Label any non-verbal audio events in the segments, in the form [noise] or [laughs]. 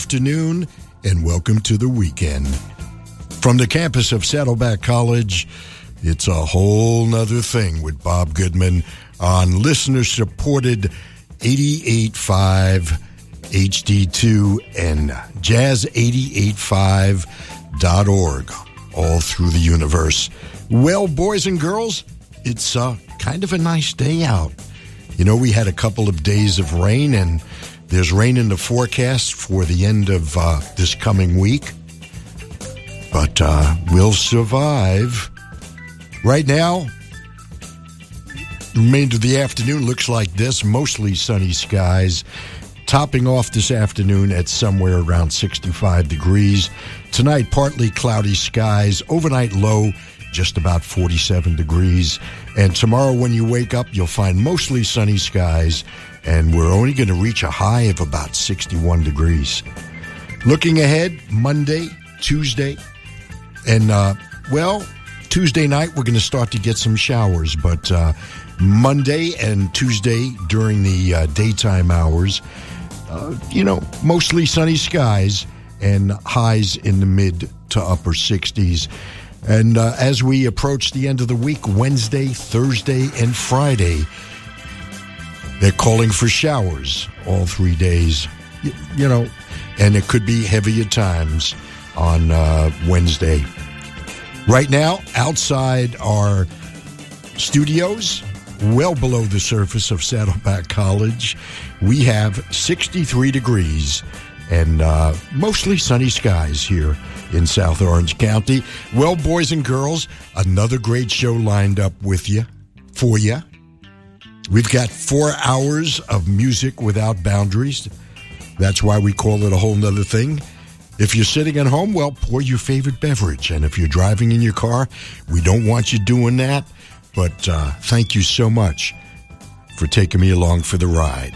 afternoon, and welcome to the weekend. From the campus of Saddleback College, it's a whole nother thing with Bob Goodman on listener supported 88.5 HD2 and jazz885.org all through the universe. Well, boys and girls, it's uh, kind of a nice day out. You know, we had a couple of days of rain, and there's rain in the forecast for the end of uh, this coming week. But uh, we'll survive. Right now, the remainder of the afternoon looks like this mostly sunny skies, topping off this afternoon at somewhere around 65 degrees. Tonight, partly cloudy skies, overnight low just about 47 degrees. And tomorrow, when you wake up, you'll find mostly sunny skies, and we're only going to reach a high of about 61 degrees. Looking ahead, Monday, Tuesday, and, uh, well, Tuesday night, we're going to start to get some showers, but uh, Monday and Tuesday during the uh, daytime hours, uh, you know, mostly sunny skies and highs in the mid to upper 60s. And uh, as we approach the end of the week, Wednesday, Thursday, and Friday, they're calling for showers all three days. You, you know, and it could be heavier times on uh, Wednesday. Right now, outside our studios, well below the surface of Saddleback College, we have 63 degrees and uh, mostly sunny skies here in South Orange County. Well, boys and girls, another great show lined up with you, for you. We've got four hours of music without boundaries. That's why we call it a whole nother thing. If you're sitting at home, well, pour your favorite beverage. And if you're driving in your car, we don't want you doing that. But uh, thank you so much for taking me along for the ride.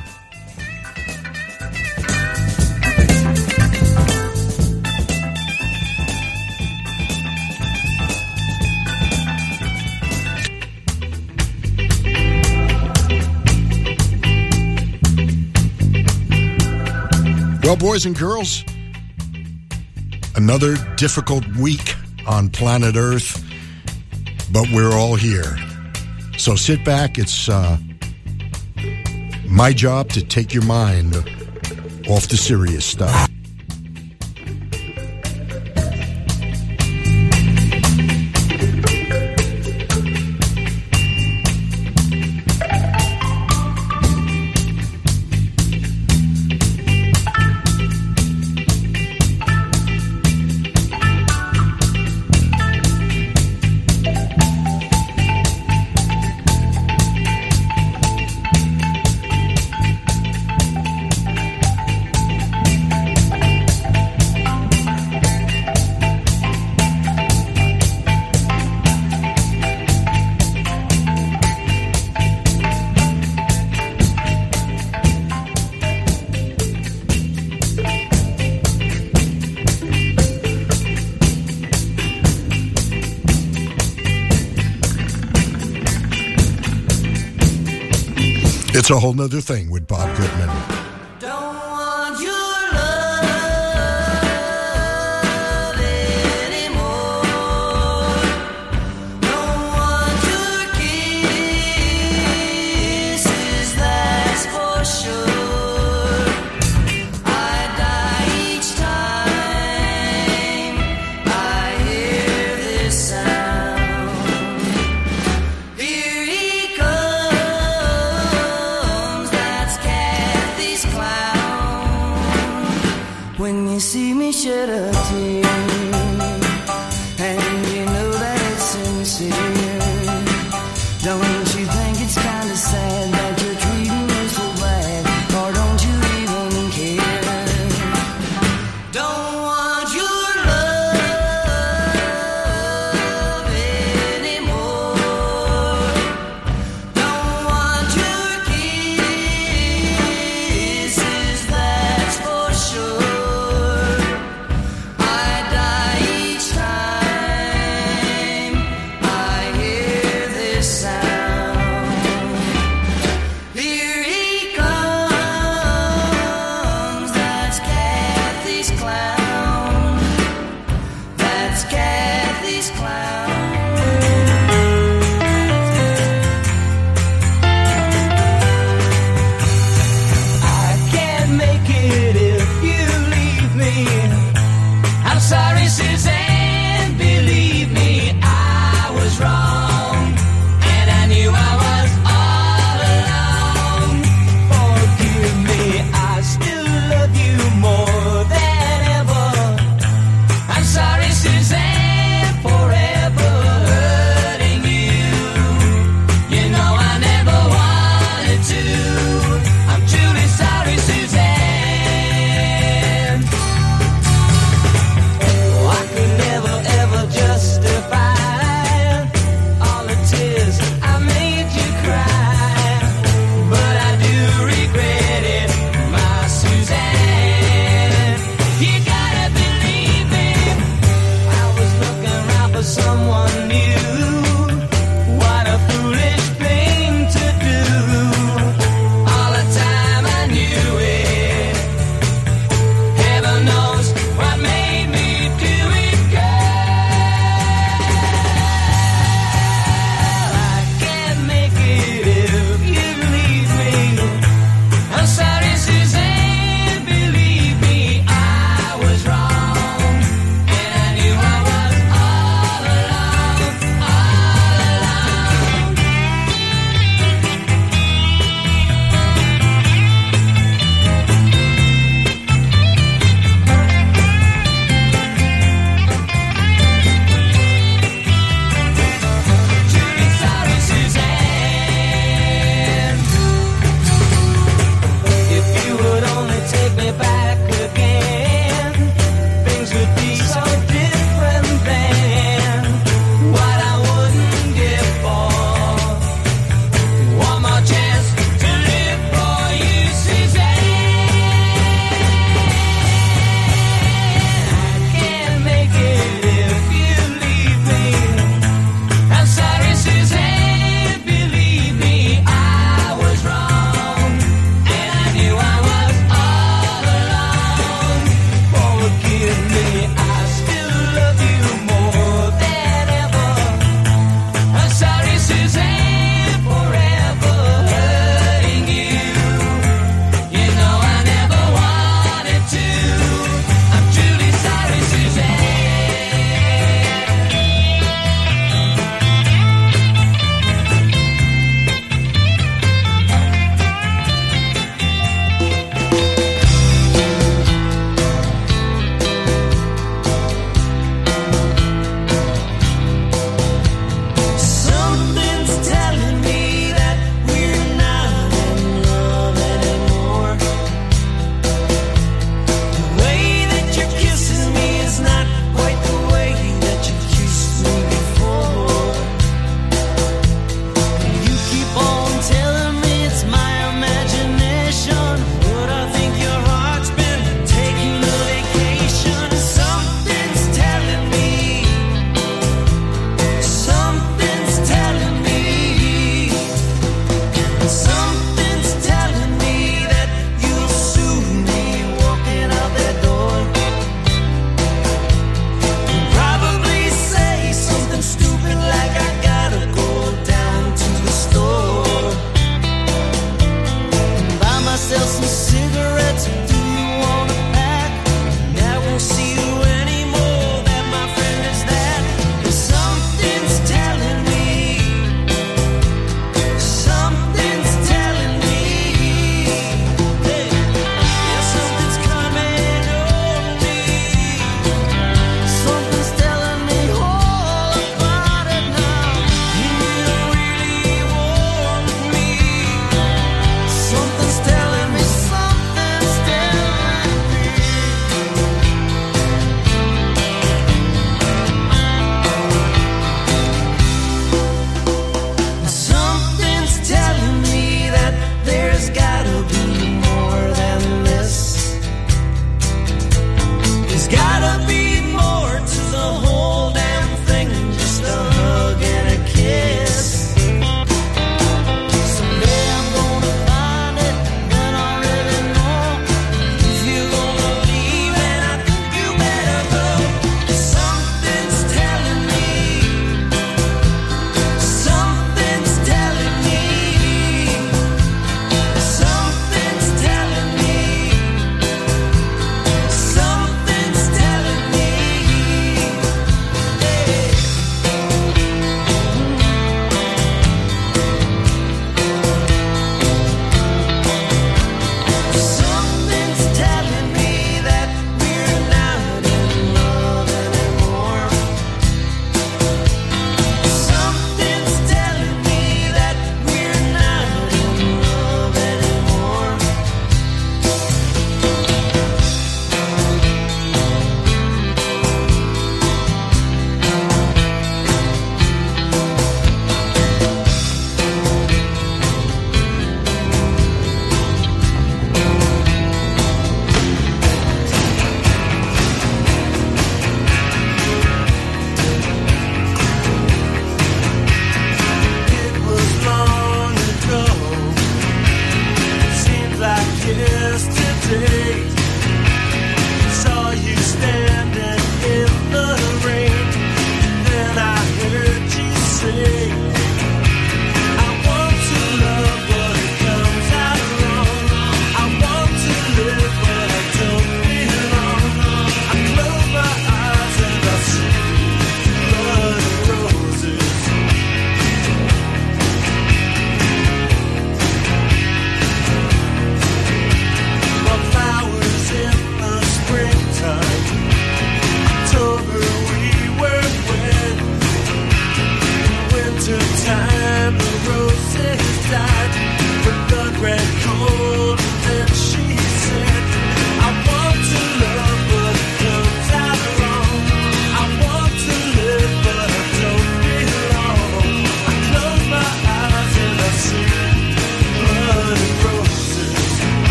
Well, boys and girls, another difficult week on planet Earth, but we're all here. So sit back. It's uh, my job to take your mind off the serious stuff. It's a whole nother thing with Bob Goodman.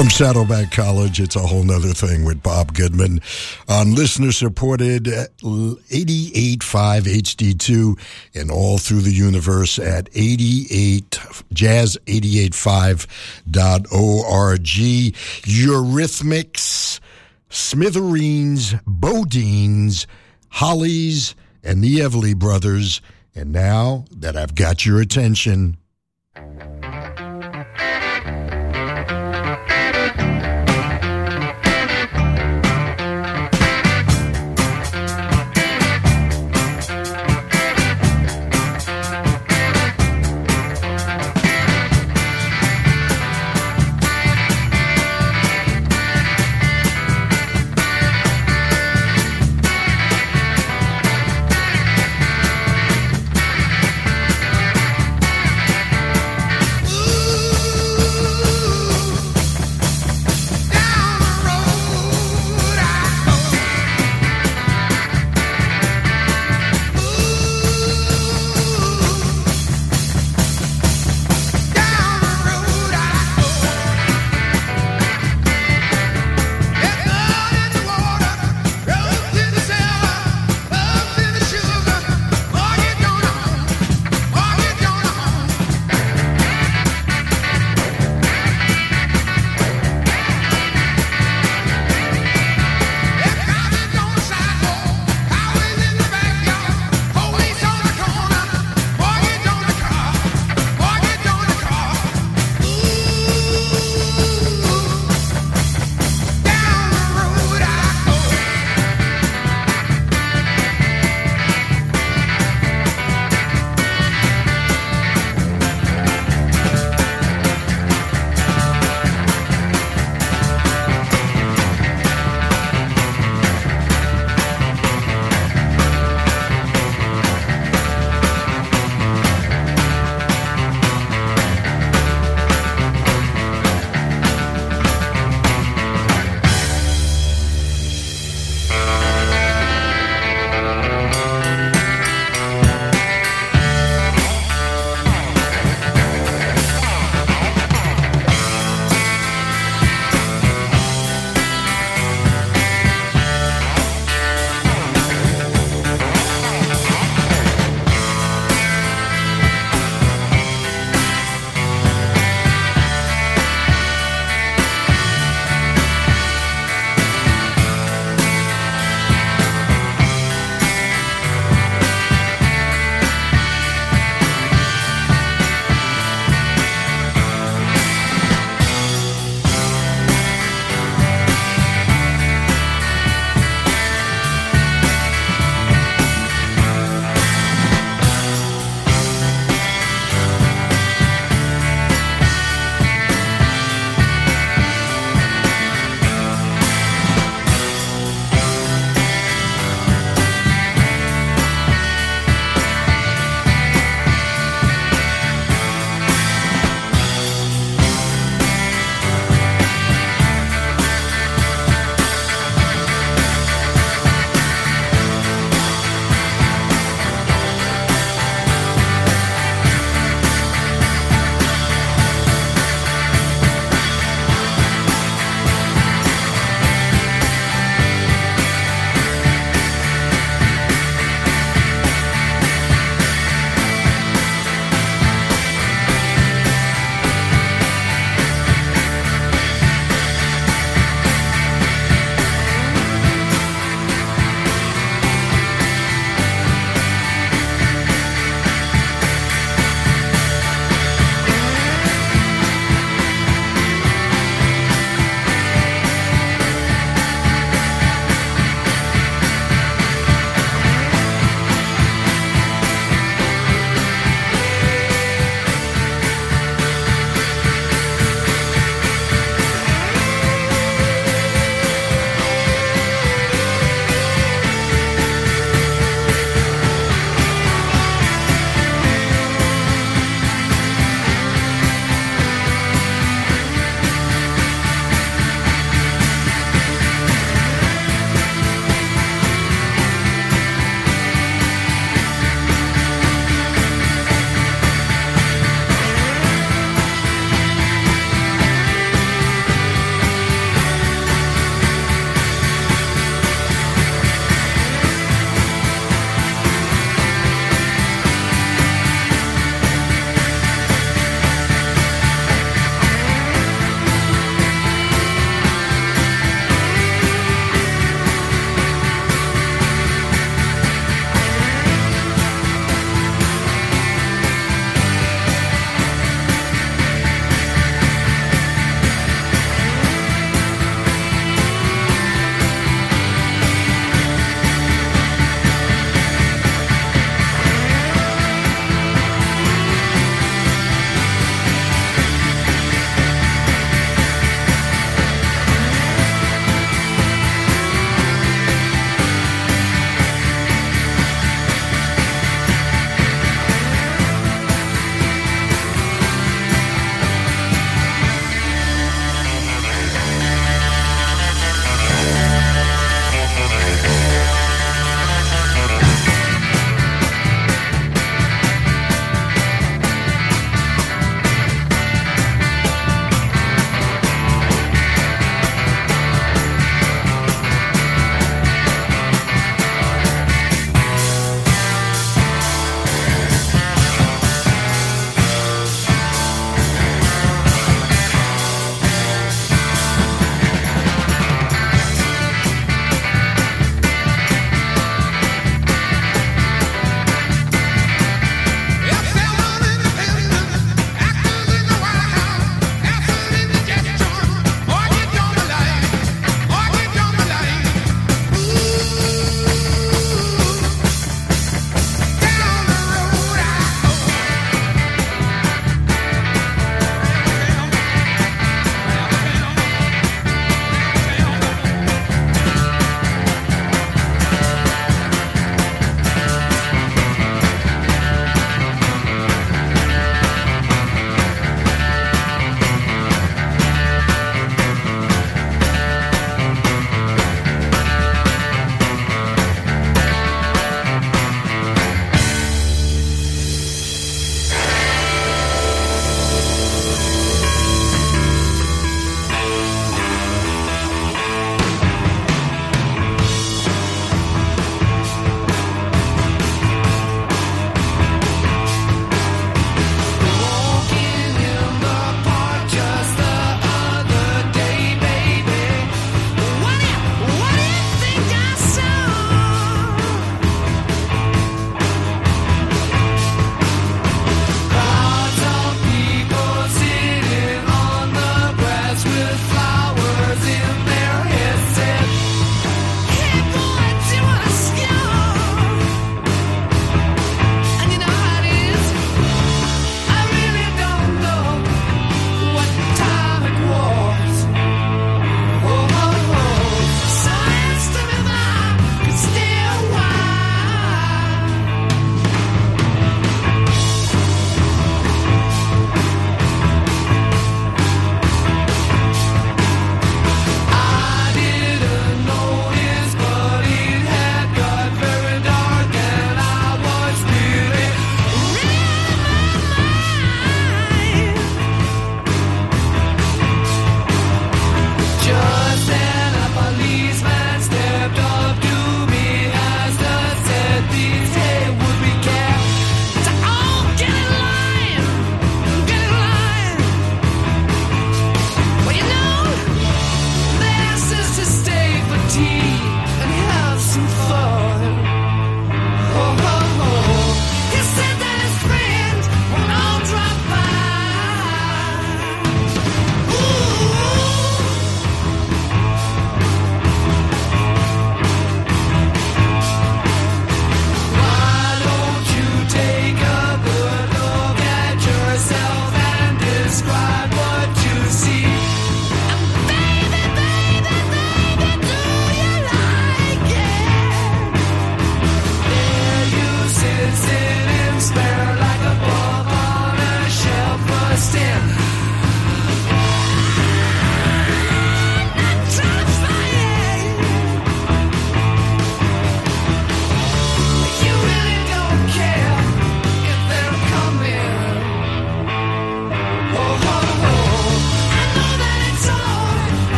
From Saddleback College, it's a whole nother thing with Bob Goodman on listener supported 88.5 uh, HD2 and all through the universe at 88 jazz885.org. Eurythmics, Smithereens, BoDeans, Hollies, and the Everly Brothers. And now that I've got your attention,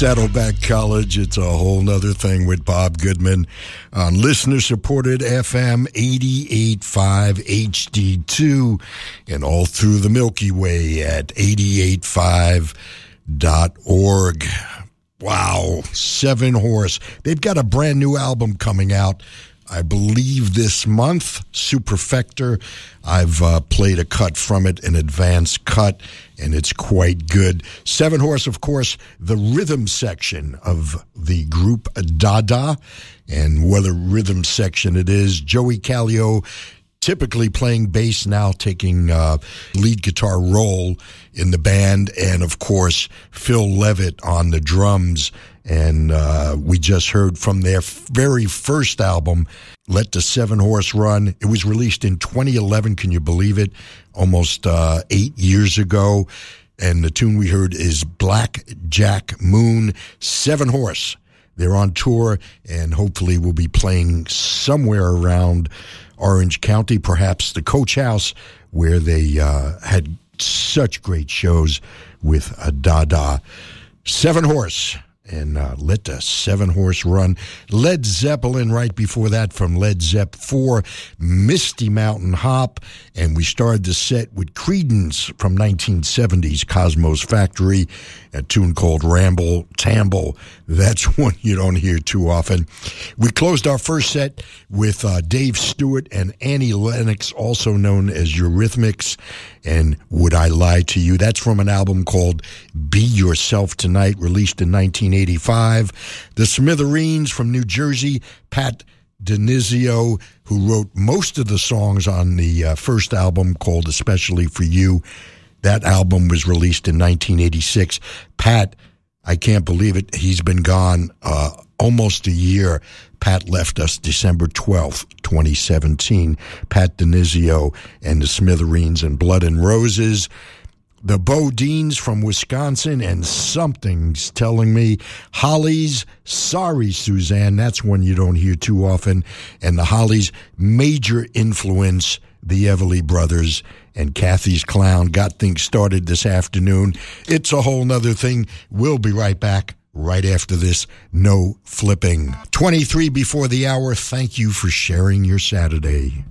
Saddleback College, it's a whole nother thing with Bob Goodman on listener supported FM 88.5 HD2 and all through the Milky Way at 88.5.org. Wow, 7Horse. They've got a brand new album coming out. I believe this month, Superfecta. I've uh, played a cut from it, an advanced cut, and it's quite good. 7Horse, of course, the rhythm section of the group Dada, and what a rhythm section it is. Joie Calio typically playing bass now, taking uh, lead guitar role in the band, and of course Phil Leavitt on the drums. And uh, we just heard from their very first album, "Let the 7Horse Run." It was released in 2011. Can you believe it? Almost uh, eight years ago. And the tune we heard is Black Jack Moon, 7Horse. They're on tour and hopefully will be playing somewhere around Orange County, perhaps the Coach House, where they uh, had such great shows with uh, Dada. 7Horse and uh, let the 7Horse run. Led Zeppelin right before that from Led Zepp 4, Misty Mountain Hop, and we started the set with Creedence from 1970s Cosmo's Factory, a tune called Ramble Tamble. That's [laughs] one you don't hear too often. We closed our first set with uh, Dave Stewart and Annie Lennox, also known as Eurythmics, and Would I Lie to You? That's from an album called Be Yourself Tonight, released in 1985. The Smithereens from New Jersey, Pat DiNizio, who wrote most of the songs on the uh, first album called Especially for You. That album was released in 1986. Pat, I can't believe it. He's been gone uh, almost a year. Pat left us December 12th, 2017. Pat DiNizio and the Smithereens and Blood and Roses. The BoDeans from Wisconsin, and something's telling me Hollies. Sorry, Suzanne, that's one you don't hear too often. And the Hollies' major influence, the Everly Brothers and Cathy's Clown, got things started this afternoon. It's a whole nother thing. We'll be right back right after this No Flipping. 23 before the hour. Thank you for sharing your Saturday.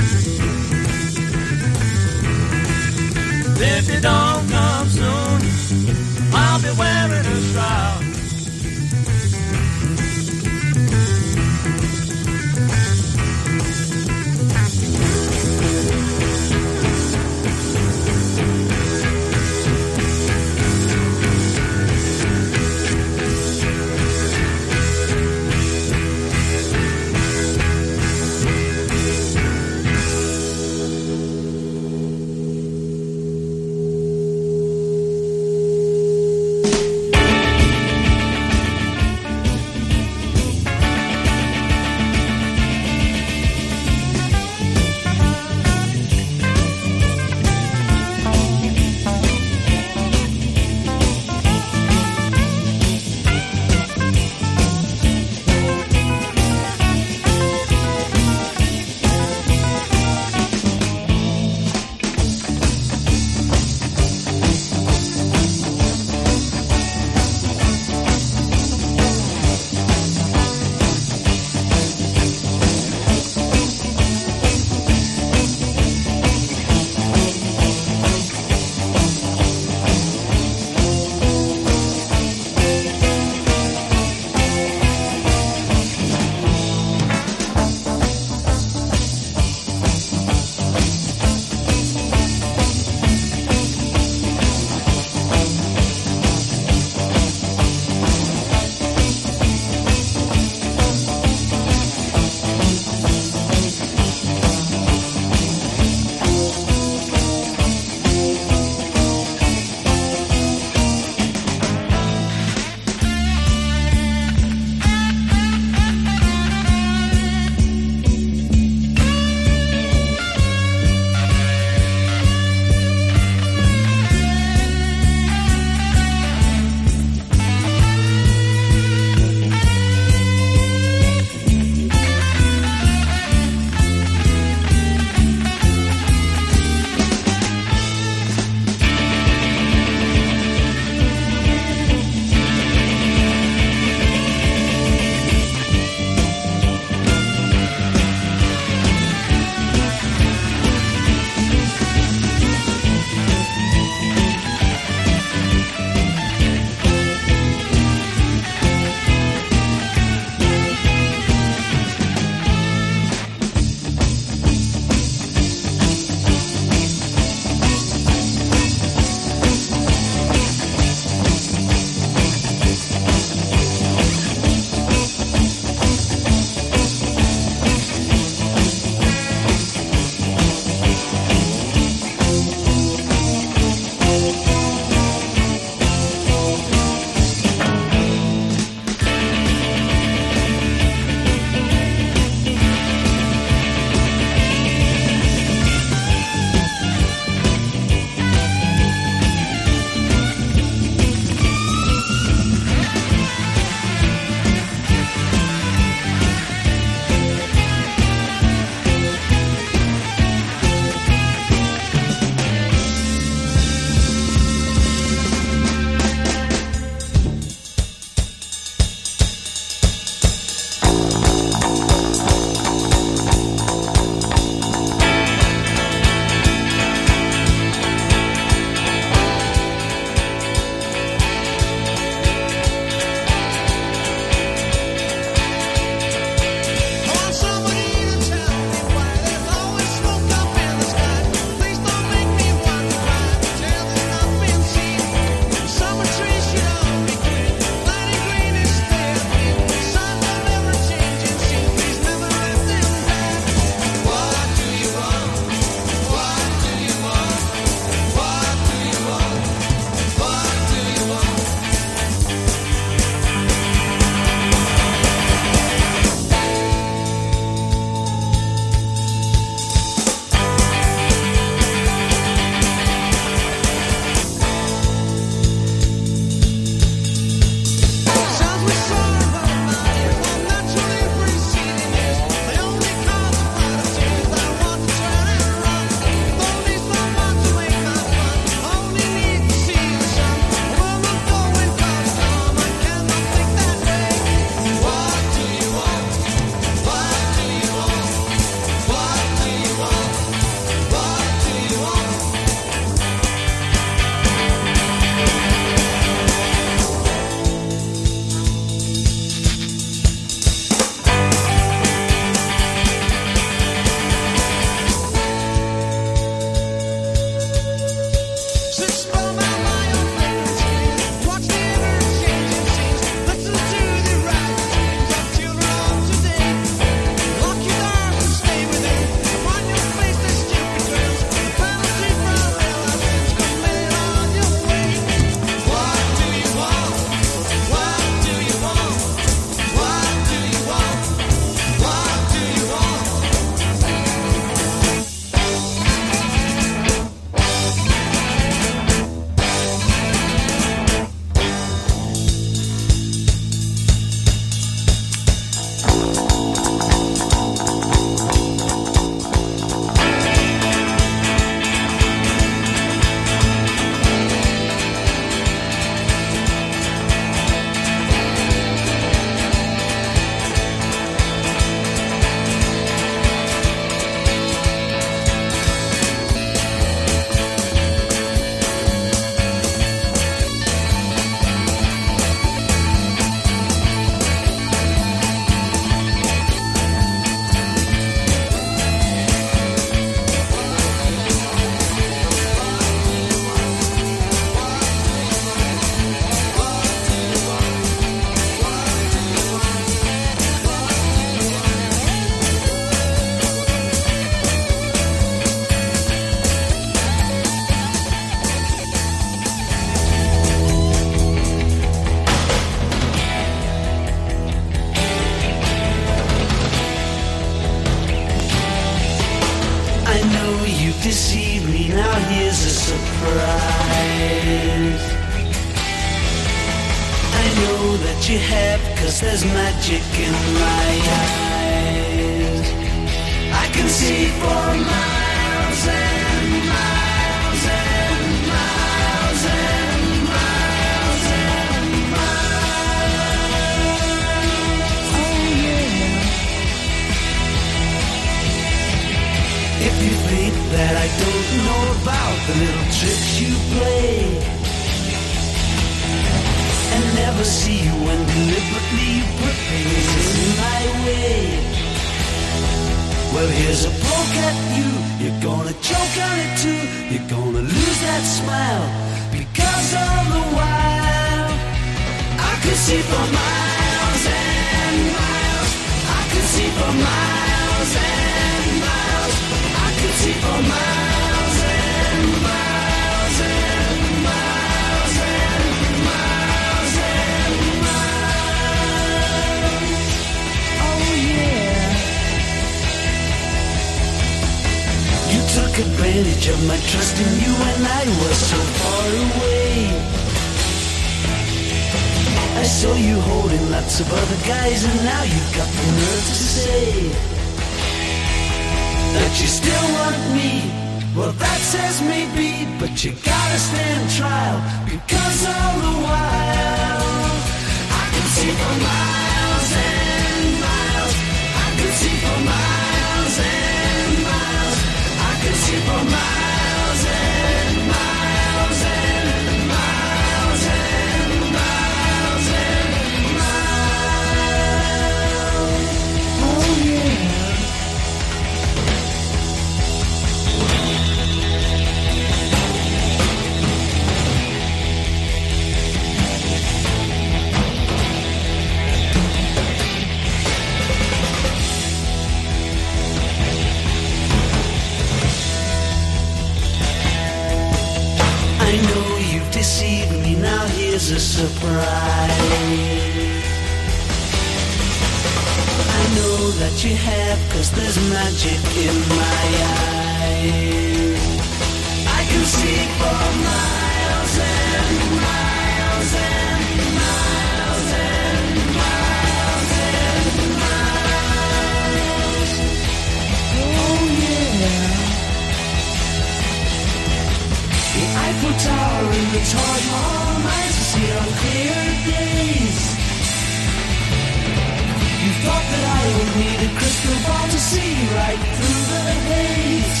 Right through the haze.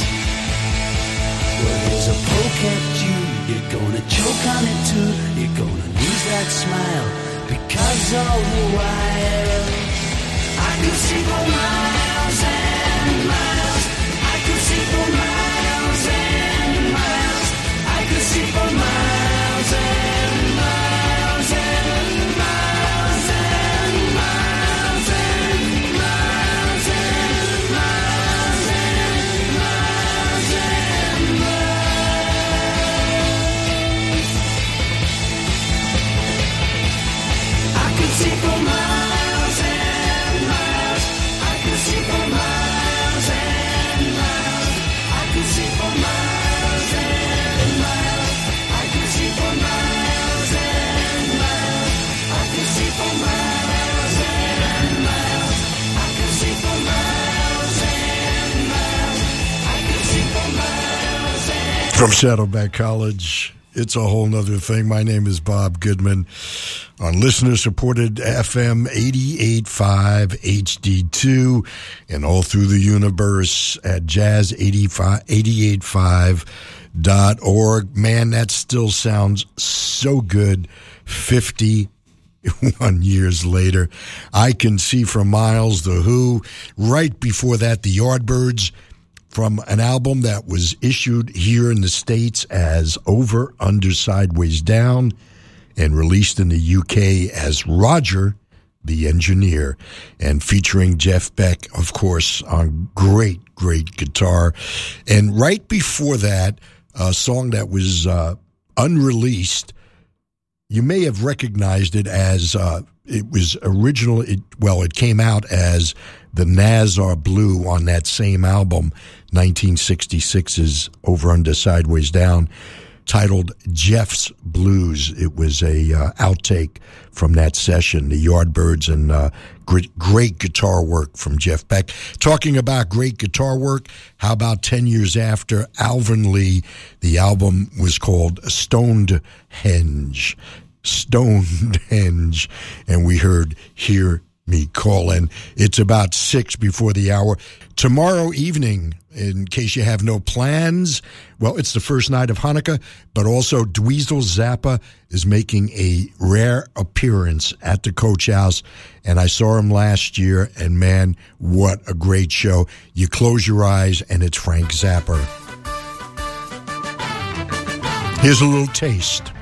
Well, there's a poke at you. You're gonna choke on it too. You're gonna lose that smile because all the while I could see for miles and miles. I could see for miles and miles. I could see for miles and From Saddleback College, it's a whole nother thing. My name is Bob Goodman on listener supported FM 885 HD2 and all through the universe at jazz885.org. Man, that still sounds so good 51 years later. I can see from Miles, The Who, right before that, The Yardbirds from an album that was issued here in the States as Over, Under, Sideways, Down, and released in the UK as Roger, the Engineer, and featuring Jeff Beck, of course, on great, great guitar. And right before that, a song that was uh, unreleased, you may have recognized it as uh, it was original. It, well, it came out as The Nazz Are Blue on that same album, 1966's Over Under Sideways Down, titled Jeff's Blues. It was a uh, outtake from that session, the Yardbirds and uh, great, great guitar work from Jeff Beck. Talking about great guitar work, how about 10 years after Alvin Lee, the album was called Stonehenge. Stonehenge. [laughs] And we heard Hear Me Calling. It's about six before the hour. Tomorrow evening, in case you have no plans, well, it's the first night of Hanukkah, but also Dweezil Zappa is making a rare appearance at the Coach House. And I saw him last year, and man, what a great show. You close your eyes, and it's Frank Zappa. Here's a little taste.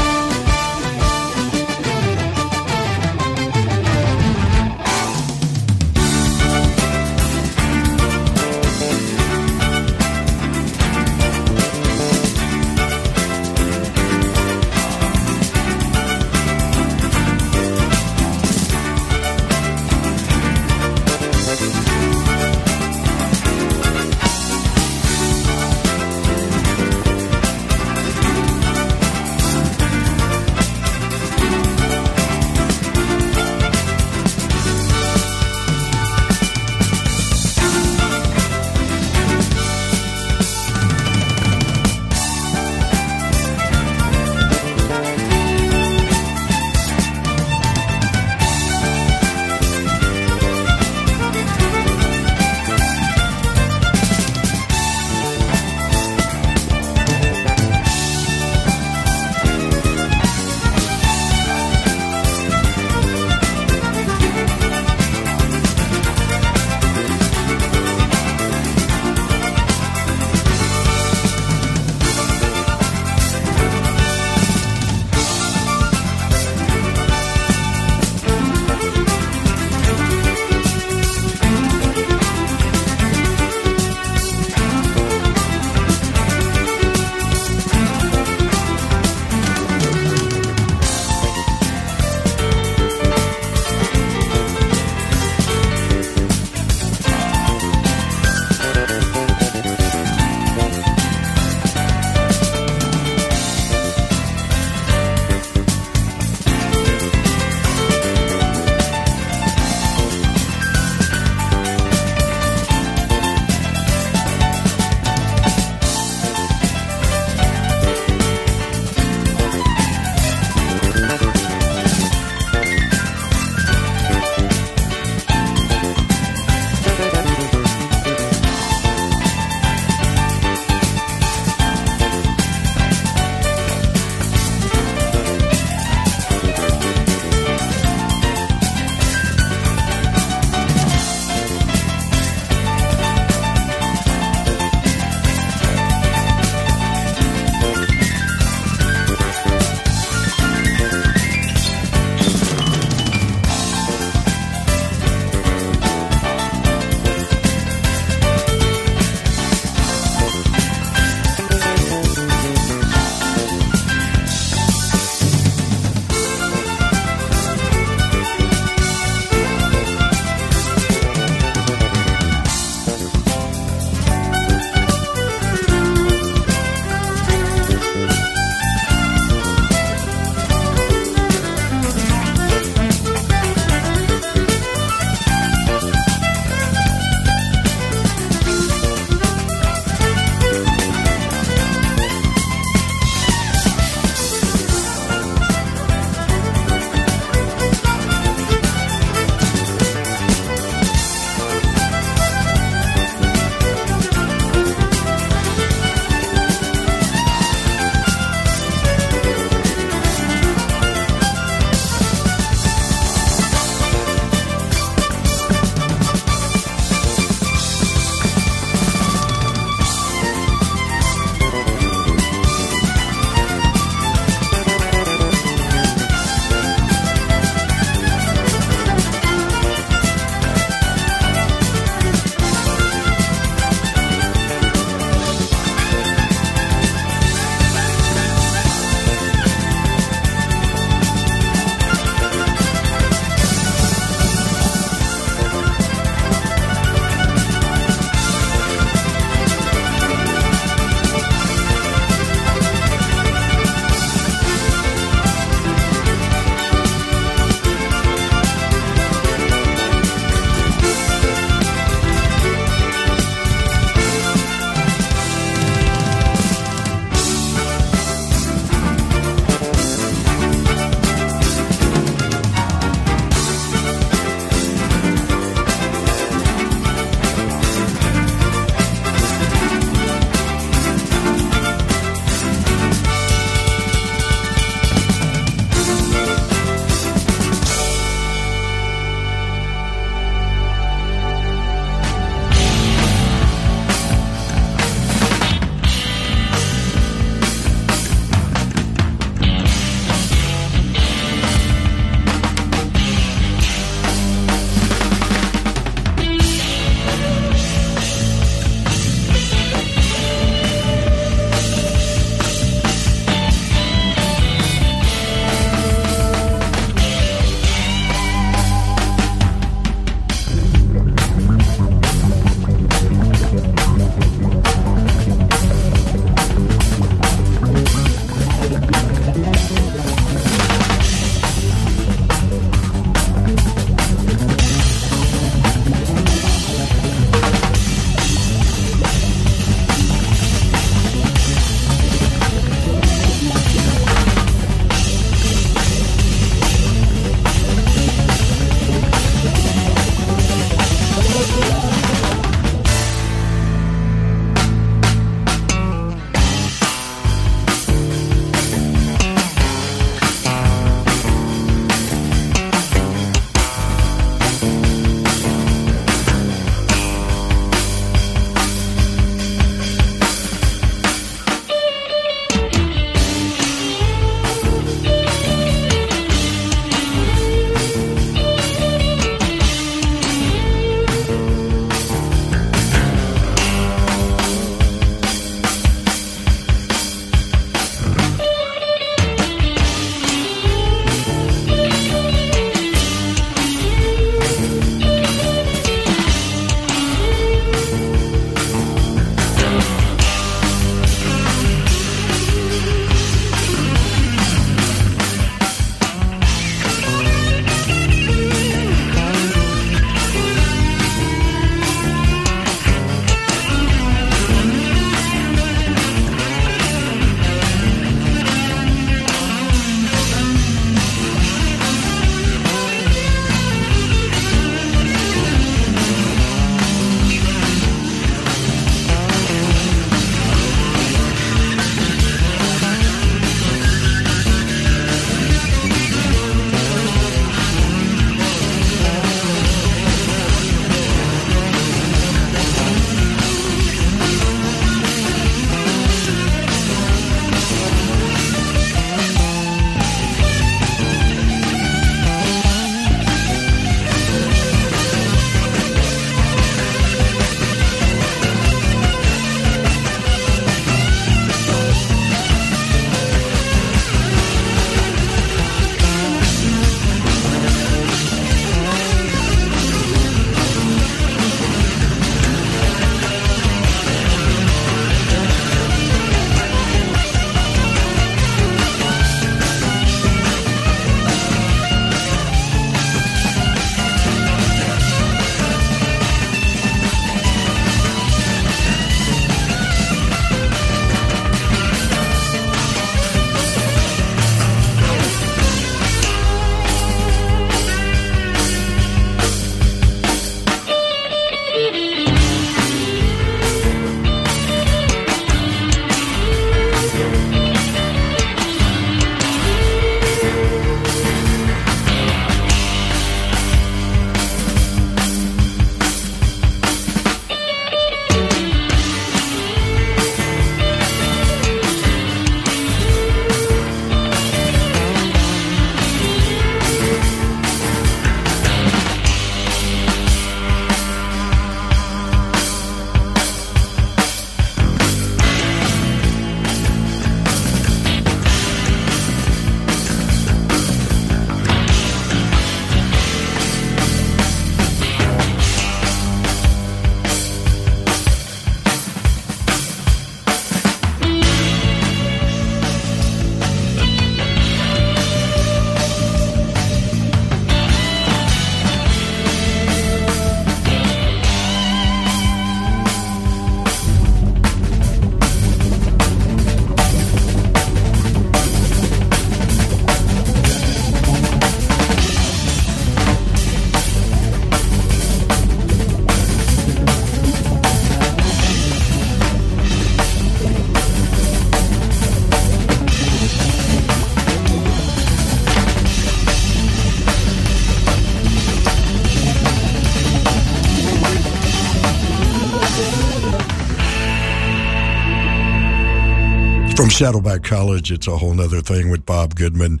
Saddleback College, it's a whole nother thing with Bob Goodman.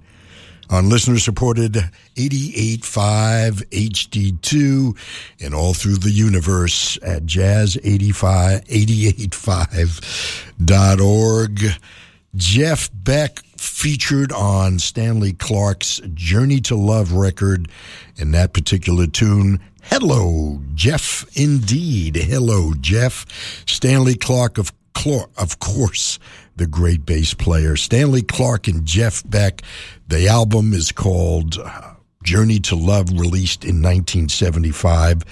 On listener supported 88.5 HD2 and all through the universe at jazz85, 88.5.org. Jeff Beck featured on Stanley Clarke's Journey to Love record in that particular tune. Hello, Jeff, indeed. Hello, Jeff. Stanley Clarke, of, Clor- of course, the great bass player. Stanley Clarke and Jeff Beck. The album is called uh, Journey to Love, released in 1975.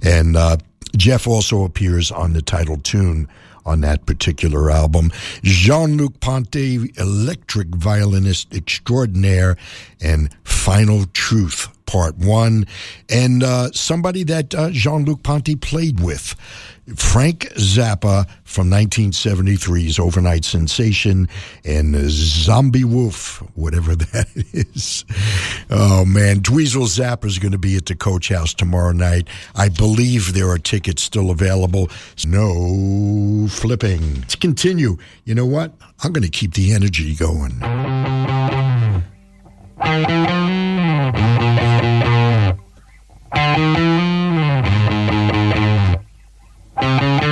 And uh, Jeff also appears on the title tune on that particular album. Jean Luc Ponty, electric violinist extraordinaire, and Final Truth, Part One, and uh, somebody that uh, Jean Luc Ponty played with. Frank Zappa from 1973's Overnight Sensation and Zomby Woof, whatever [laughs] that is. Oh man, Dweezil Zappa is going to be at the Coach House tomorrow night. I believe there are tickets still available. No flipping. Let's continue. You know what? I'm going to keep the energy going. Simple sister,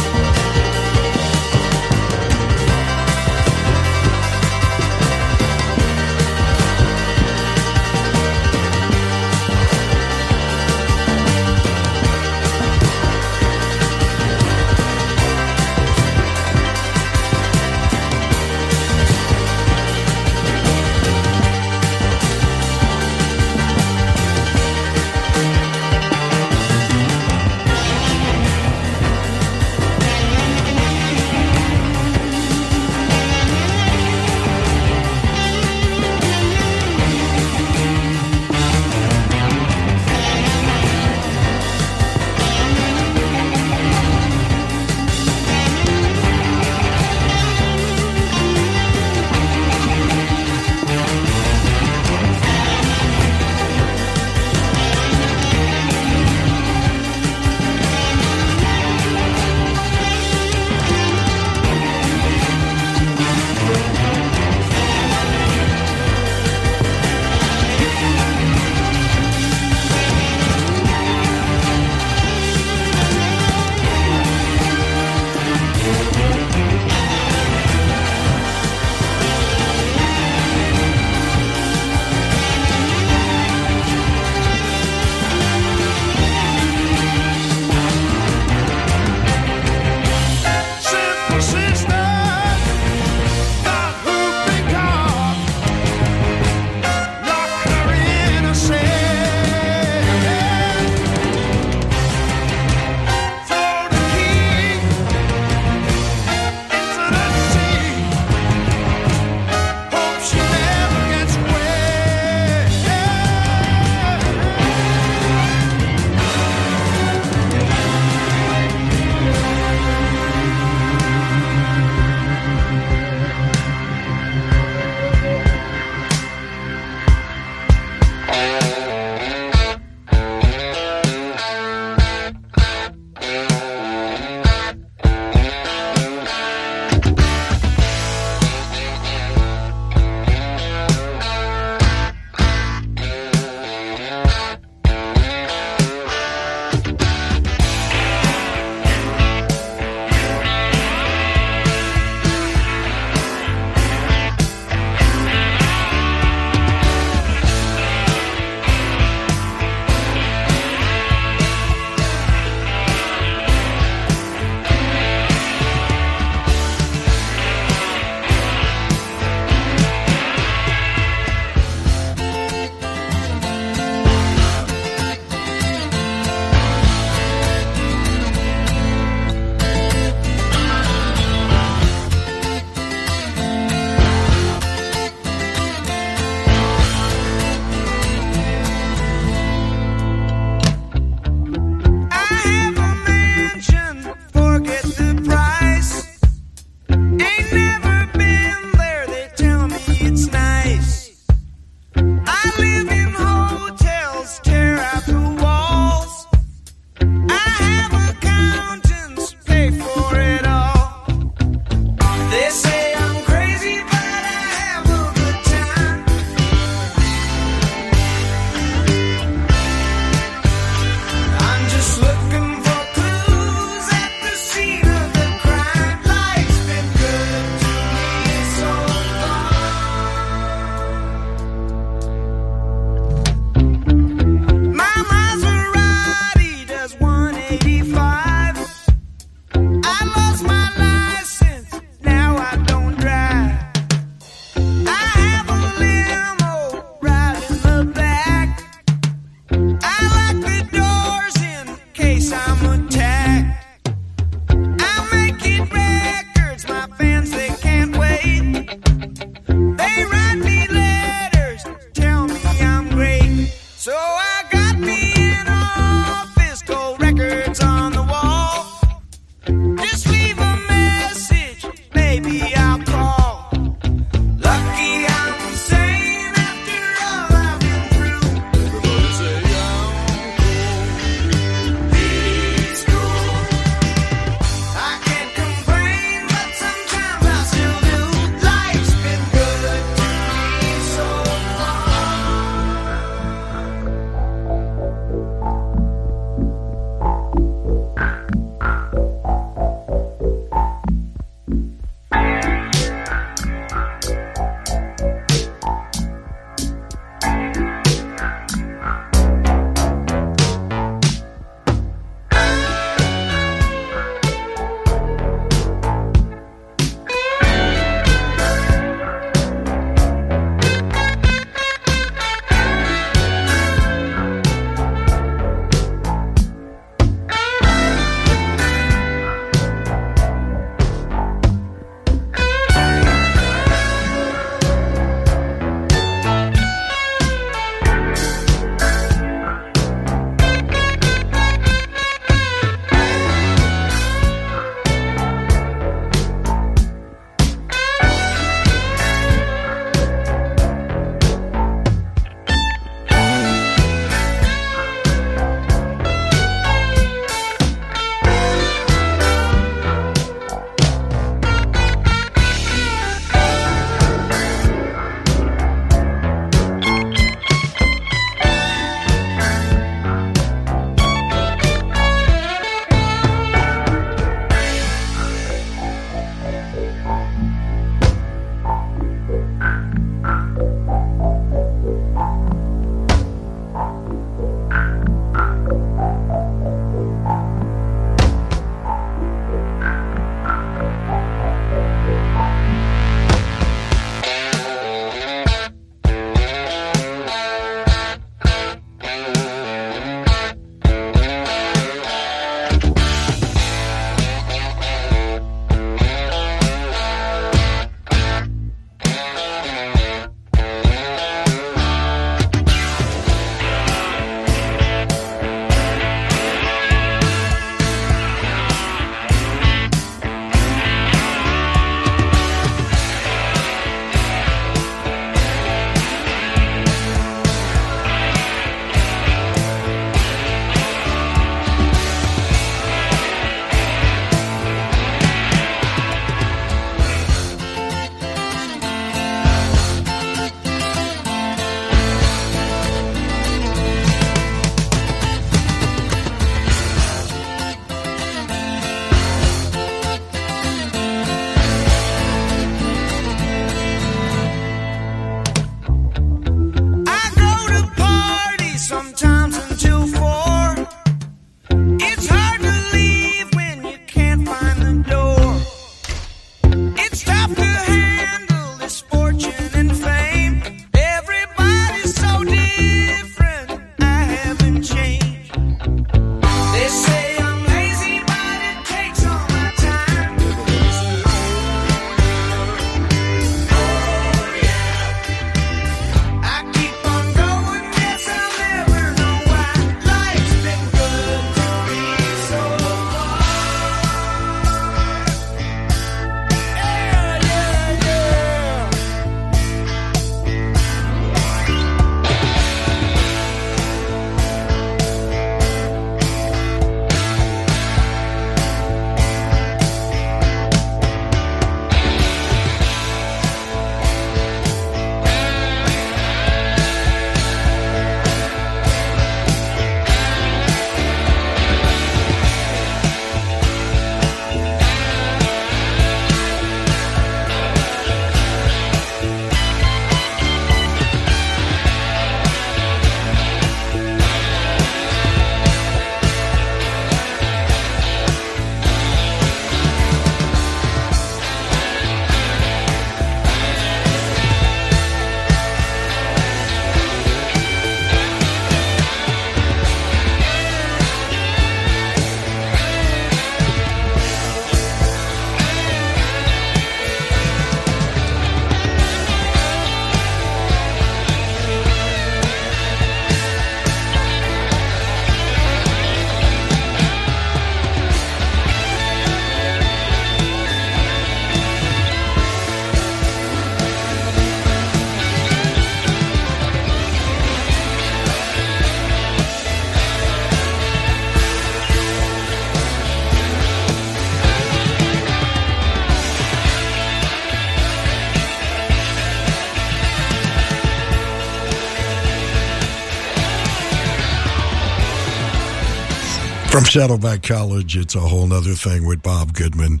Saddleback College, it's a whole nother thing with Bob Goodman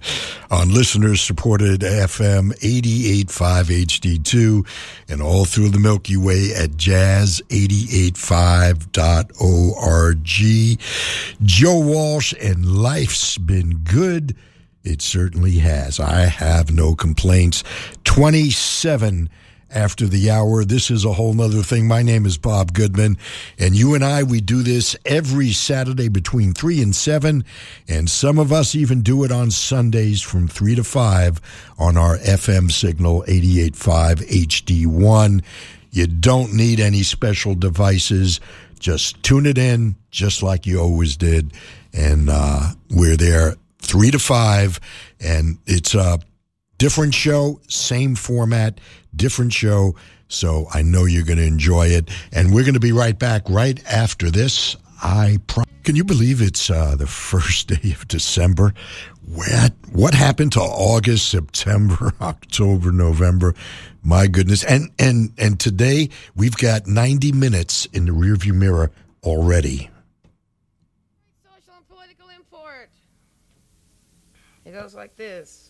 on listeners supported FM 885 HD2 and all through the Milky Way at jazz885.org. Joe Walsh and life's been good. It certainly has. I have no complaints. 27 after the hour. This is a whole nother thing. My name is Bob Goodman, and you and I, we do this every Saturday between 3 and 7, and some of us even do it on Sundays from 3 to 5 on our FM signal 885 HD1. You don't need any special devices. Just tune it in just like you always did. And uh, we're there 3 to 5, and it's a different show, same format, different show. So I know you're going to enjoy it. And we're going to be right back right after this. I can you believe it's uh, the first [laughs] day of December? What what happened to August, September, [laughs] October, November? My goodness! And and and today we've got 90 minutes in the rearview mirror already. Social and political import. It goes like this.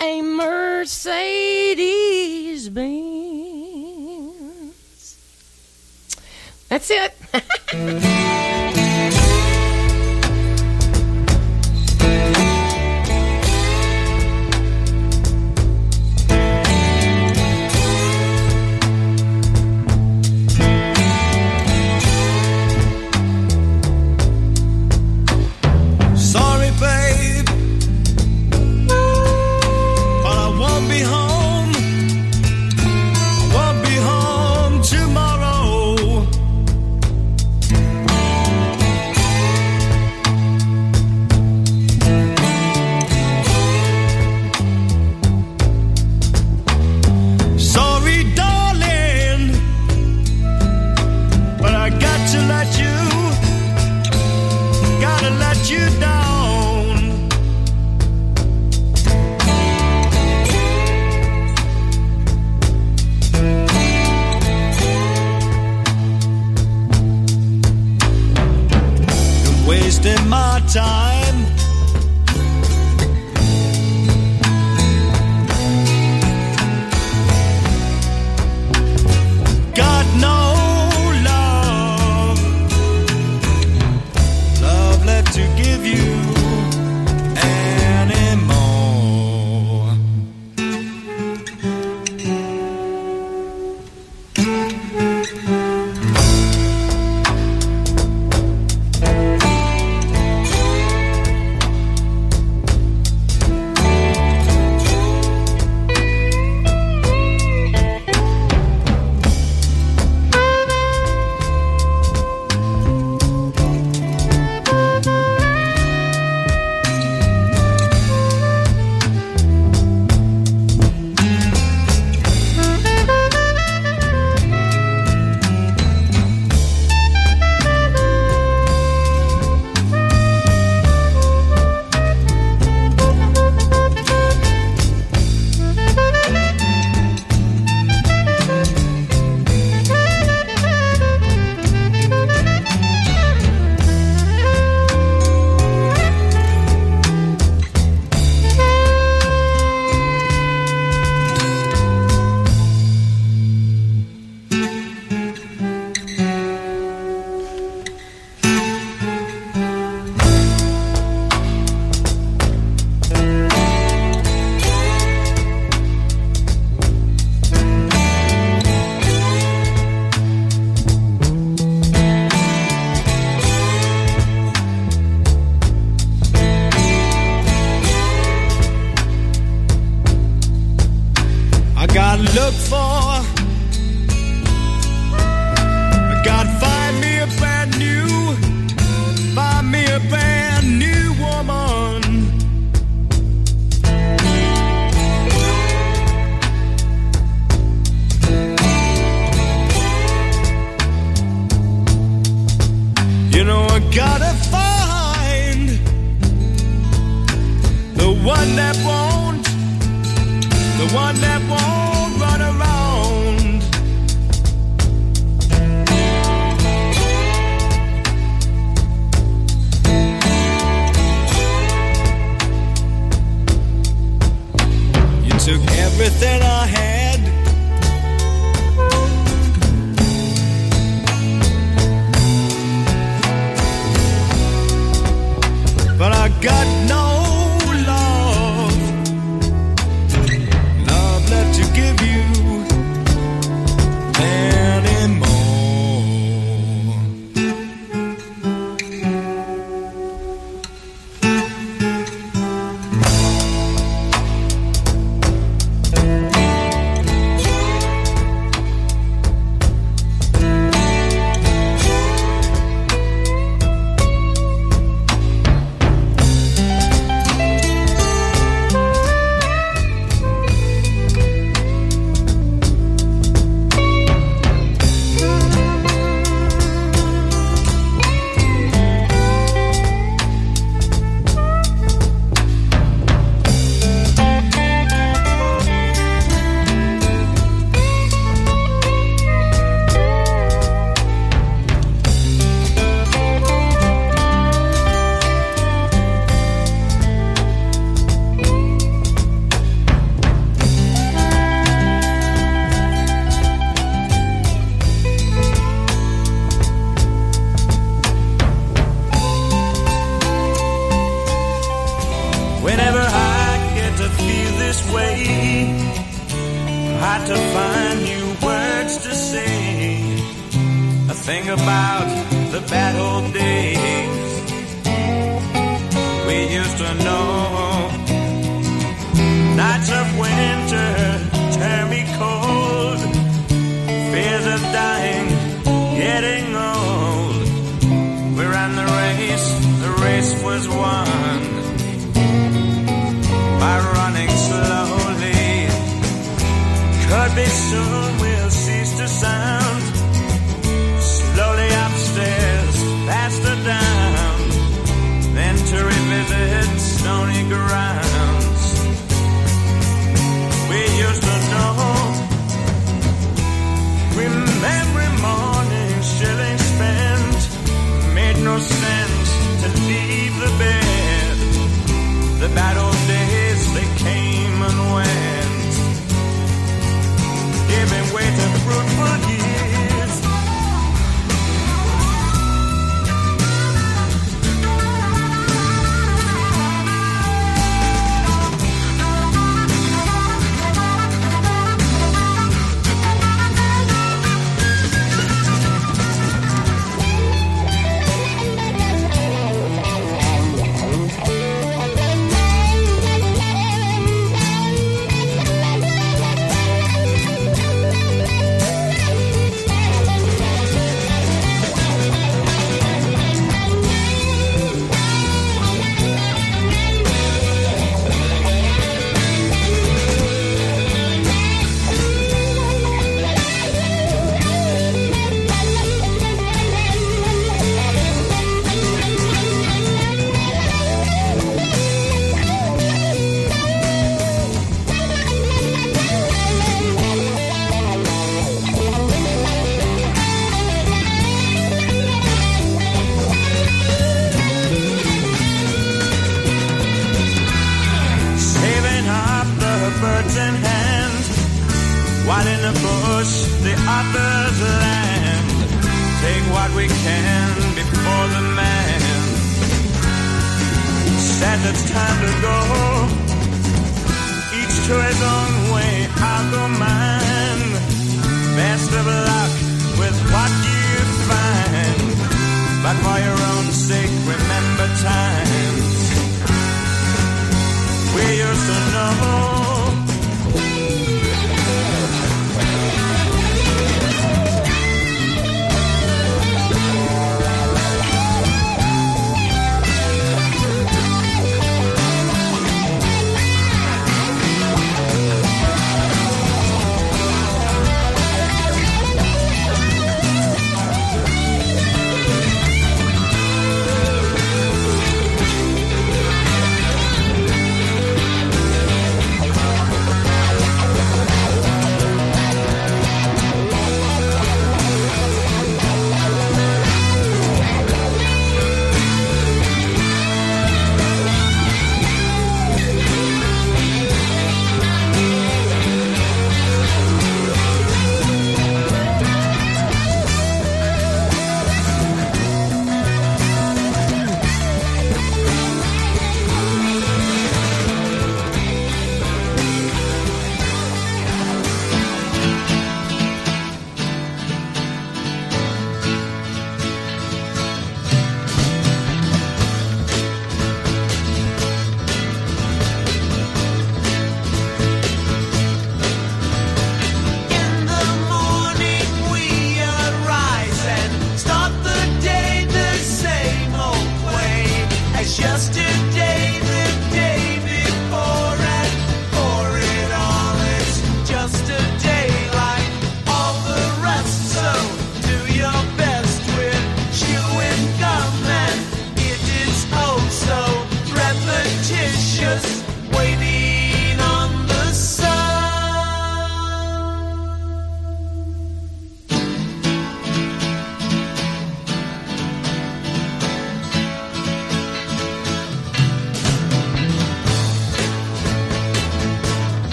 a Mercedes Benz? That's it. [laughs] You're my time.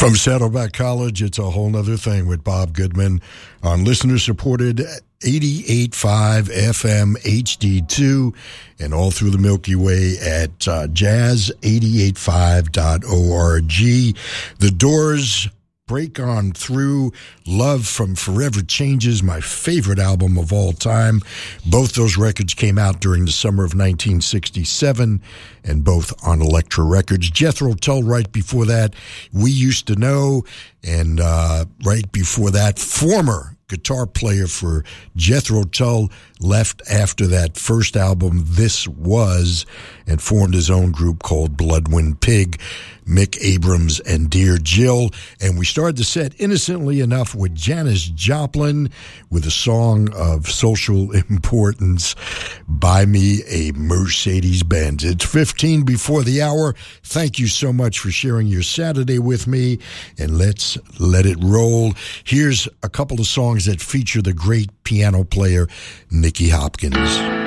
From Saddleback College, it's a whole nother thing with Bob Goodman on listener supported 88.5 FM HD2 and all through the Milky Way at uh, jazz885.org. The Doors break on through love from forever changes my favorite album of all time. Both those records came out during the summer of 1967 and both on Elektra records. Jethro tull right before that we used to know and uh, right before that former guitar player for Jethro Tull left after that first album, This Was, and formed his own group called Blodwyn Pig, Mick Abrahams and Dear Jill. And we started the set innocently enough with Janis Joplin with a song of social [laughs] importance, Buy Me a Mercedes Benz. It's 15 before the hour. Thank you so much for sharing your Saturday with me, and let's let it roll. Here's a couple of songs that feature the great piano player Nicky Hopkins. Thank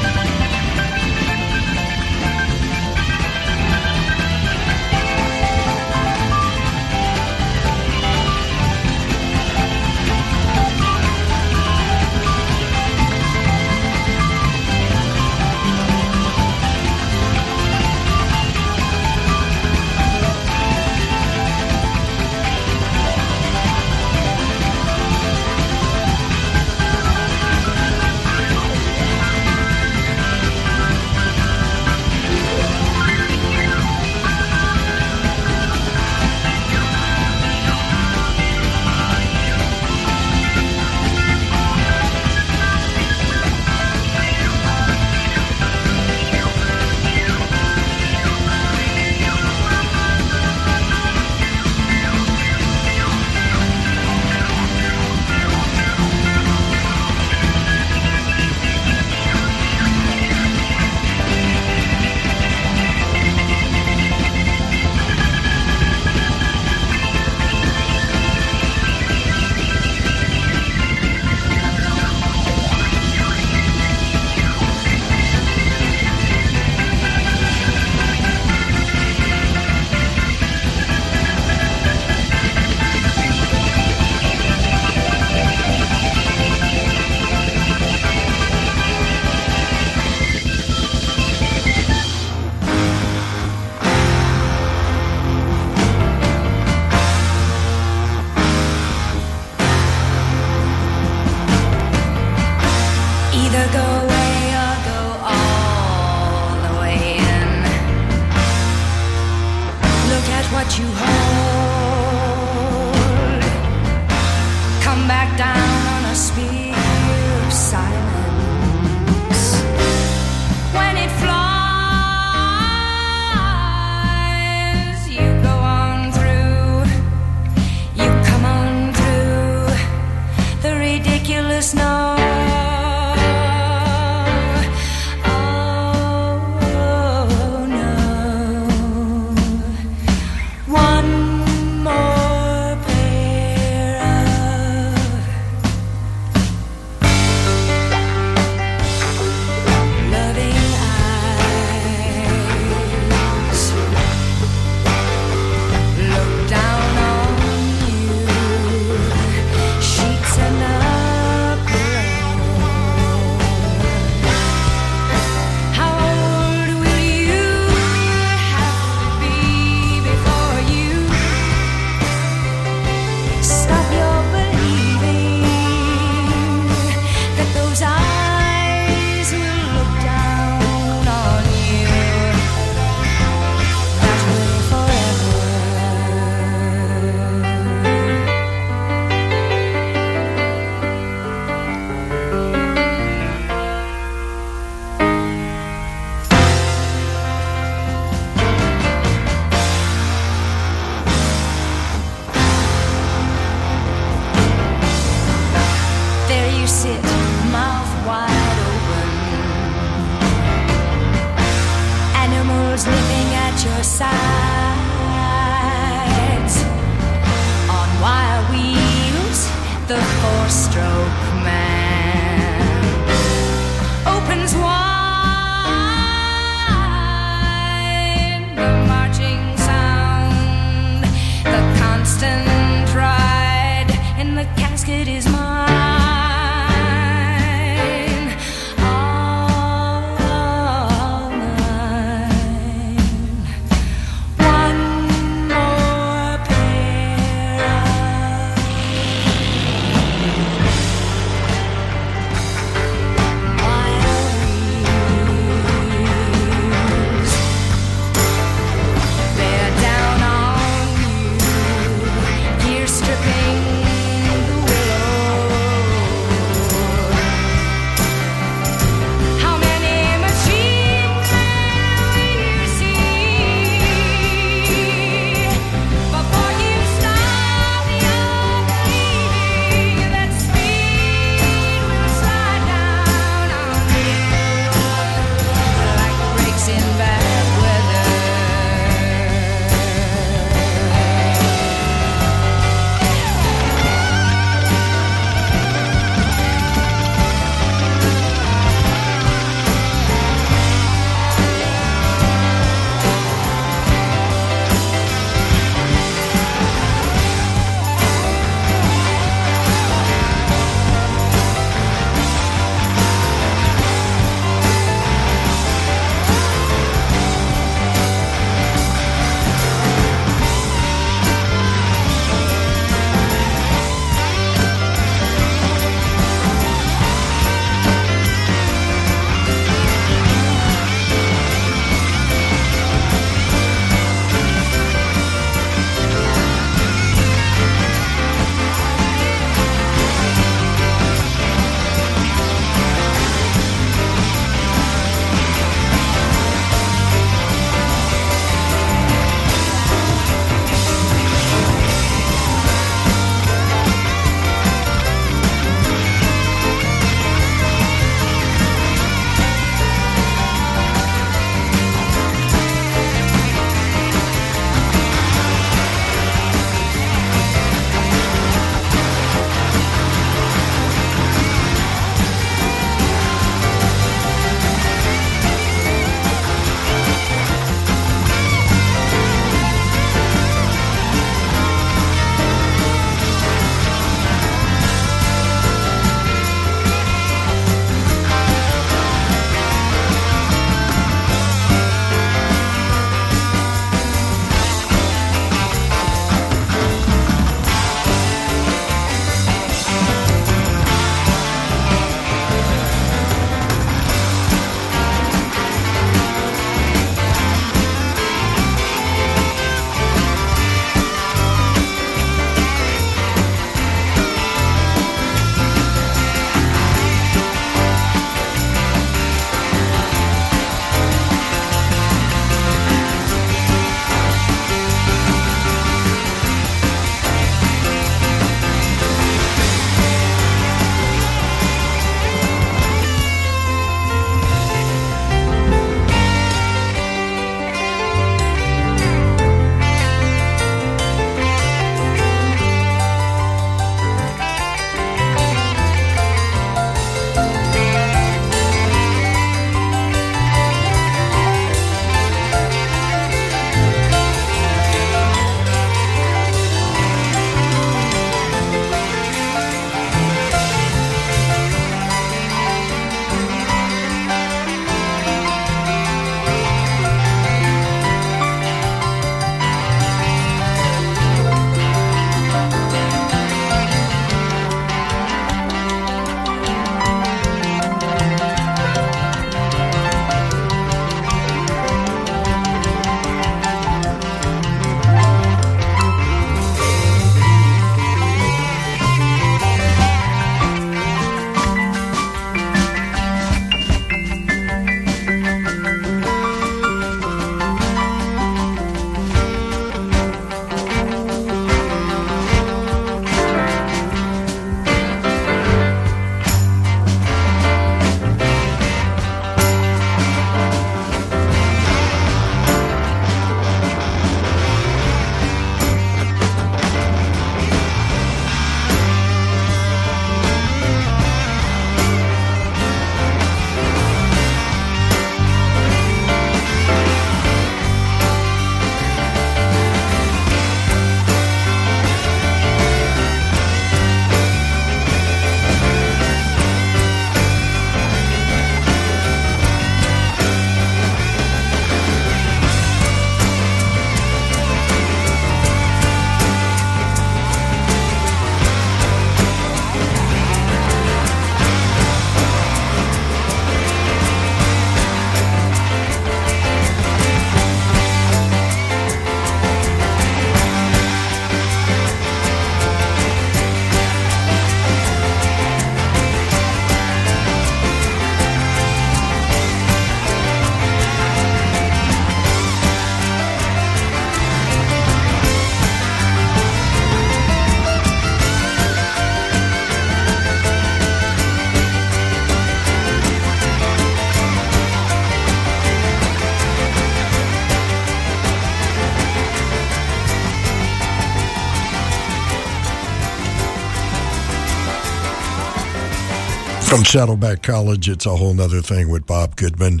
From Saddleback College, it's a whole nother thing with Bob Goodman.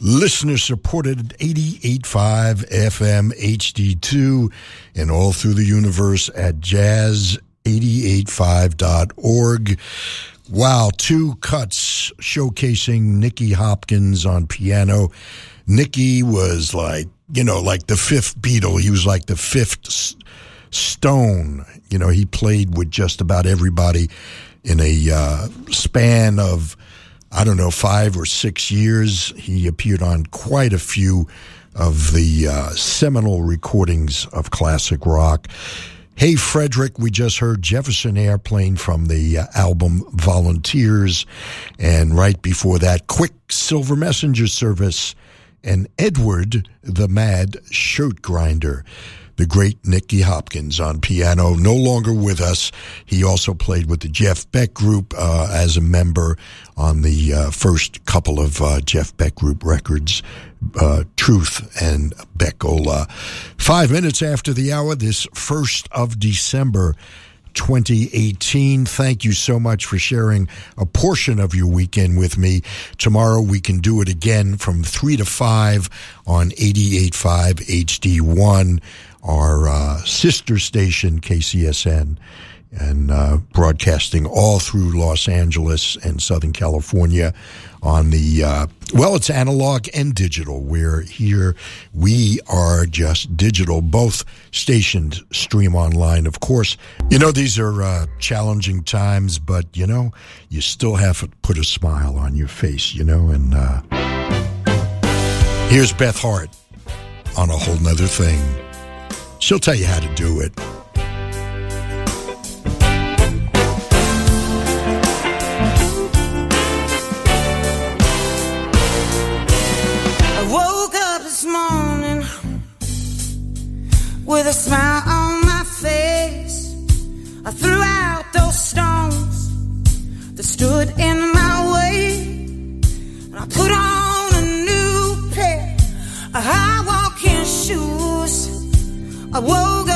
Listener supported 88.5 FM HD2 and all through the universe at jazz885.org. Wow, two cuts showcasing Nicky Hopkins on piano. Nicky was like, you know, like the fifth Beatle. He was like the fifth Stone. You know, he played with just about everybody in a uh, span of, I don't know, five or six years. He appeared on quite a few of the uh, seminal recordings of classic rock. Hey, Frederick, we just heard Jefferson Airplane from the uh, album Volunteers. And right before that, Quick Silver Messenger Service and Edward the Mad Shirt Grinder. The great Nicky Hopkins on piano, no longer with us. He also played with the Jeff Beck Group uh, as a member on the uh, first couple of uh, Jeff Beck Group records, uh, Truth and Beck-Ola. Five minutes after the hour, this 1st of December, 2018. Thank you so much for sharing a portion of your weekend with me. Tomorrow we can do it again from 3 to 5 on 88.5 HD1, our uh, sister station, KCSN, and uh, broadcasting all through Los Angeles and Southern California on the, uh, well, it's analog and digital. We're here. We are just digital. Both stations stream online, of course. You know, these are uh, challenging times, but, you know, you still have to put a smile on your face, you know, and uh, here's Beth Hart on a whole nother thing. She'll tell you how to do it. I woke up this morning with a smile on my face. I threw out those stones that stood in my way. And I put on a new pair shoes. I woke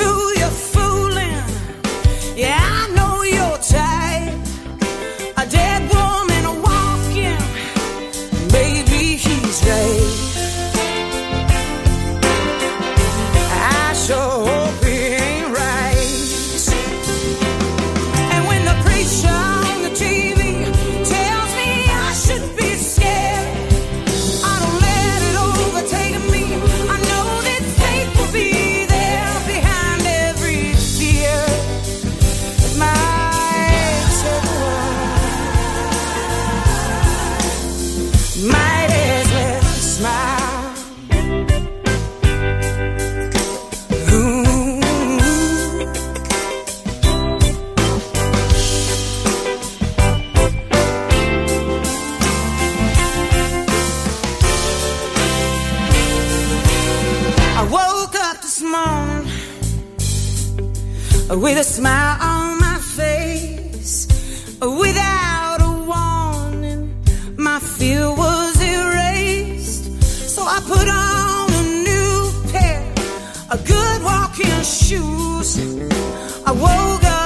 says, morning with a smile on my face. Without a warning, my fear was erased. So I put on a new pair of good walking shoes. I woke up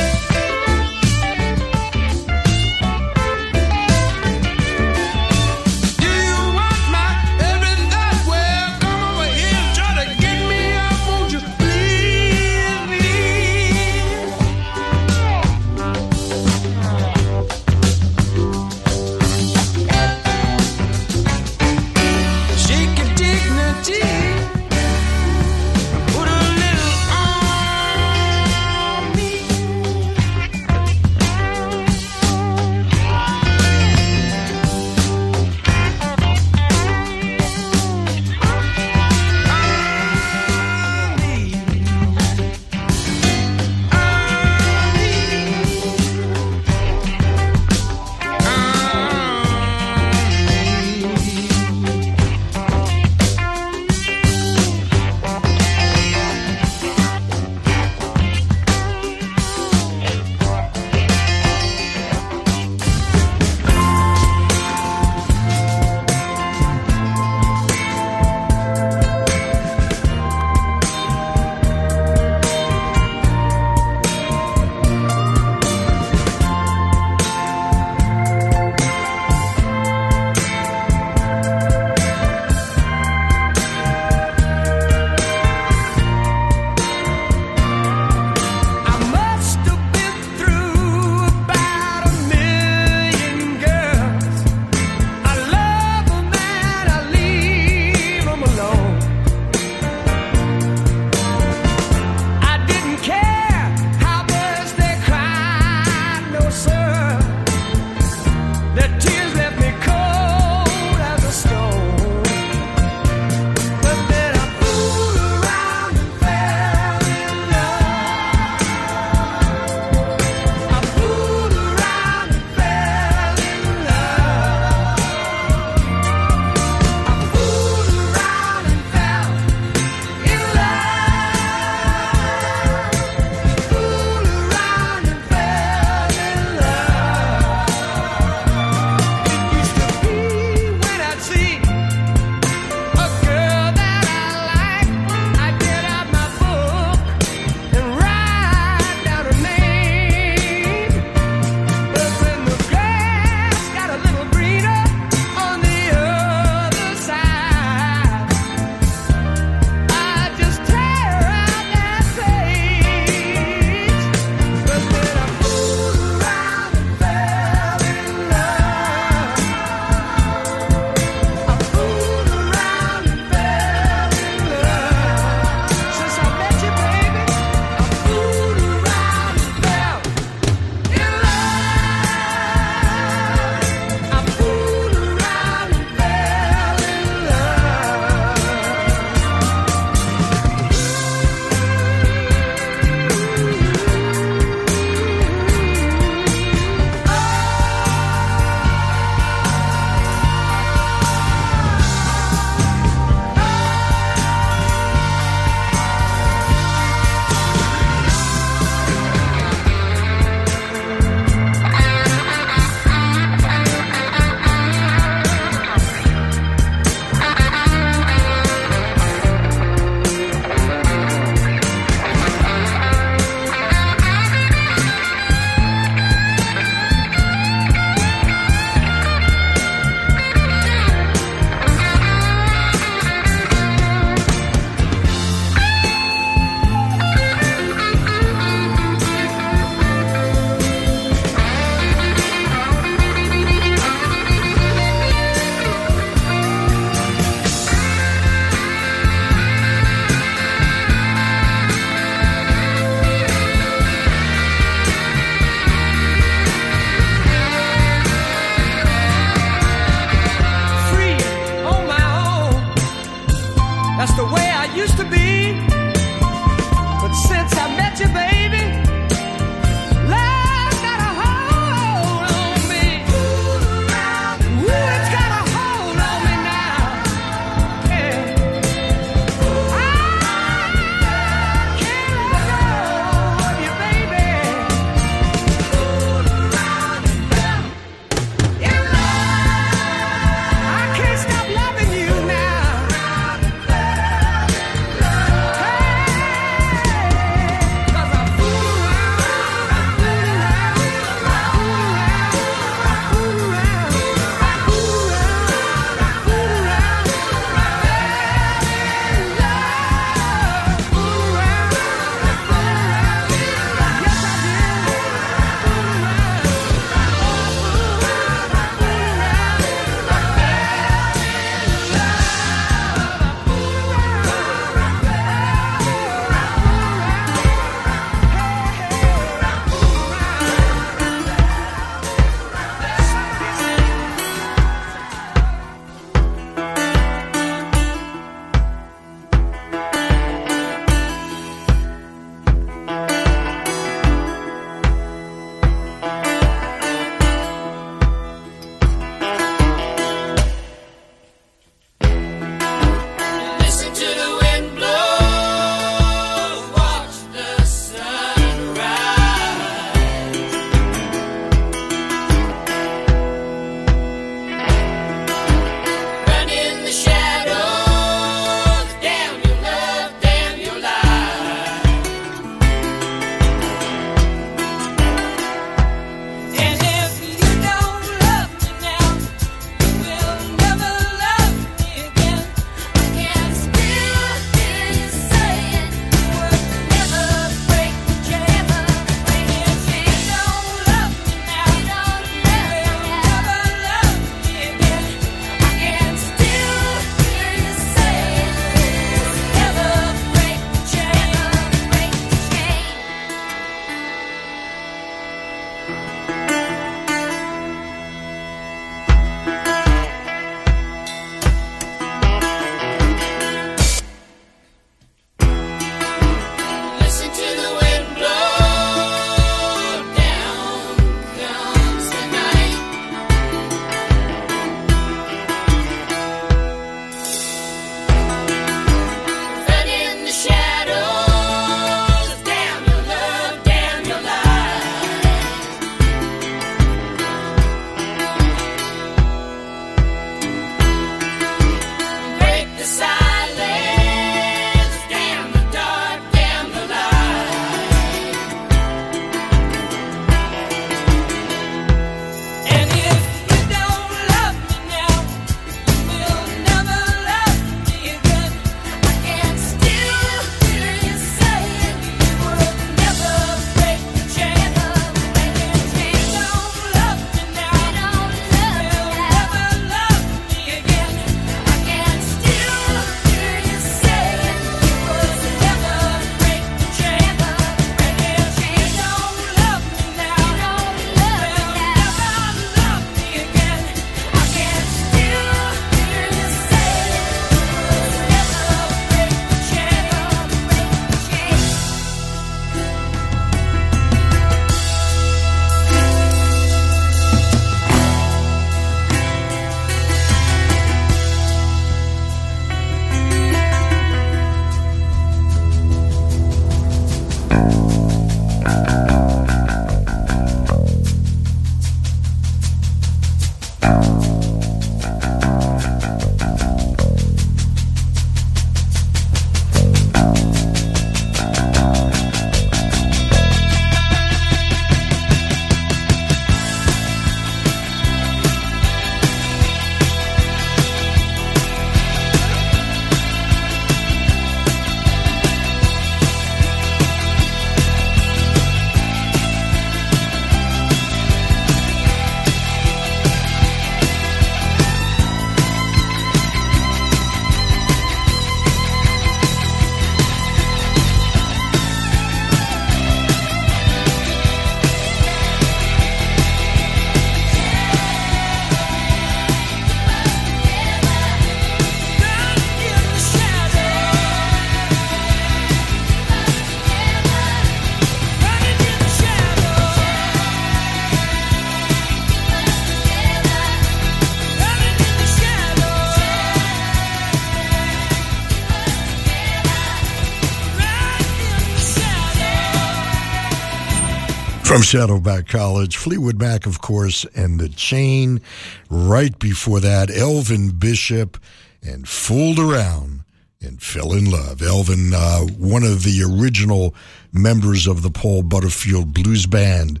From Saddleback College, Fleetwood Mac, of course, and The Chain. Right before that, Elvin Bishop and Fooled Around and Fell in Love. Elvin, uh, one of the original members of the Paul Butterfield Blues Band,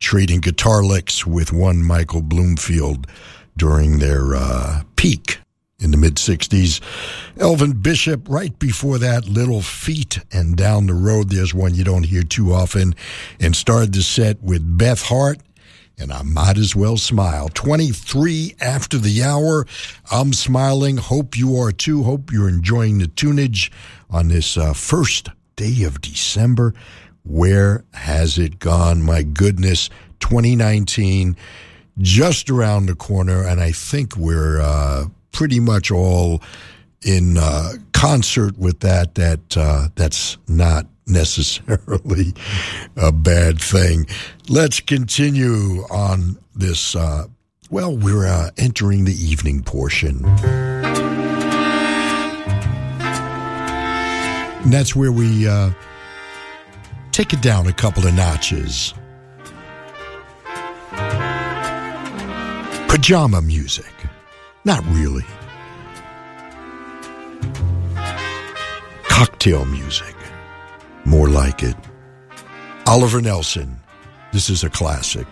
trading guitar licks with one Michael Bloomfield during their uh, peak in the mid 60s. Elvin Bishop, right before that, Little Feat, and down the road, there's one you don't hear too often, and started the set with Beth Hart. And I might as well smile. 23 after the hour. I'm smiling. Hope you are too. Hope you're enjoying the tunage on this uh, first day of December. Where has it gone? My goodness, 2019 just around the corner, and I think we're uh, pretty much all in uh, concert with that. That uh, that's not necessarily a bad thing. Let's continue on this. Uh, well, we're uh, entering the evening portion. And that's where we uh, take it down a couple of notches. Pajama music. Not really. Cocktail music. More like it. Oliver Nelson. This is a classic.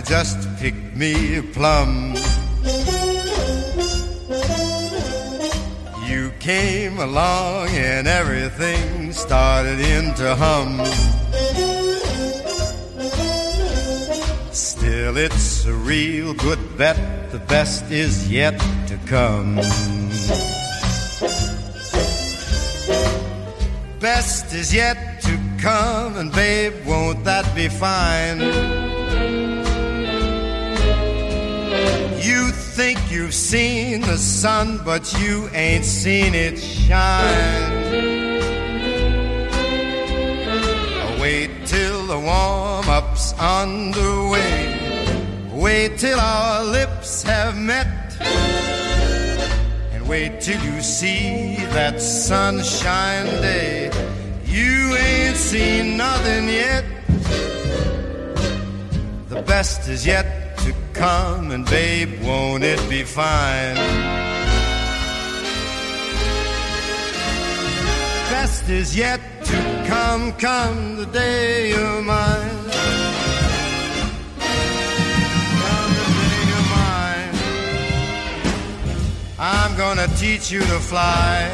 I just picked me a plum. You came along and everything started in to hum. Still, it's a real good bet. The best is yet to come. Best is yet to come, and babe, won't that be fine? You've seen the sun, but you ain't seen it shine. Wait till the warm up's underway. Wait till our lips have met. And wait till you see that sunshine day. You ain't seen nothing yet. The best is yet come, and babe, won't it be fine? Best is yet to come, come the day of mine. Come the day of mine. I'm gonna teach you to fly.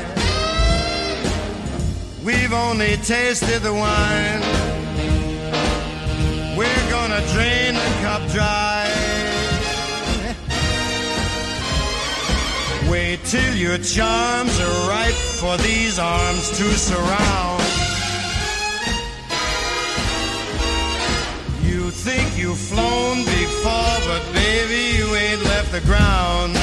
We've only tasted the wine. We're gonna drain the cup dry. Till your charms are ripe for these arms to surround. You think you've flown before, but baby, you ain't left the ground.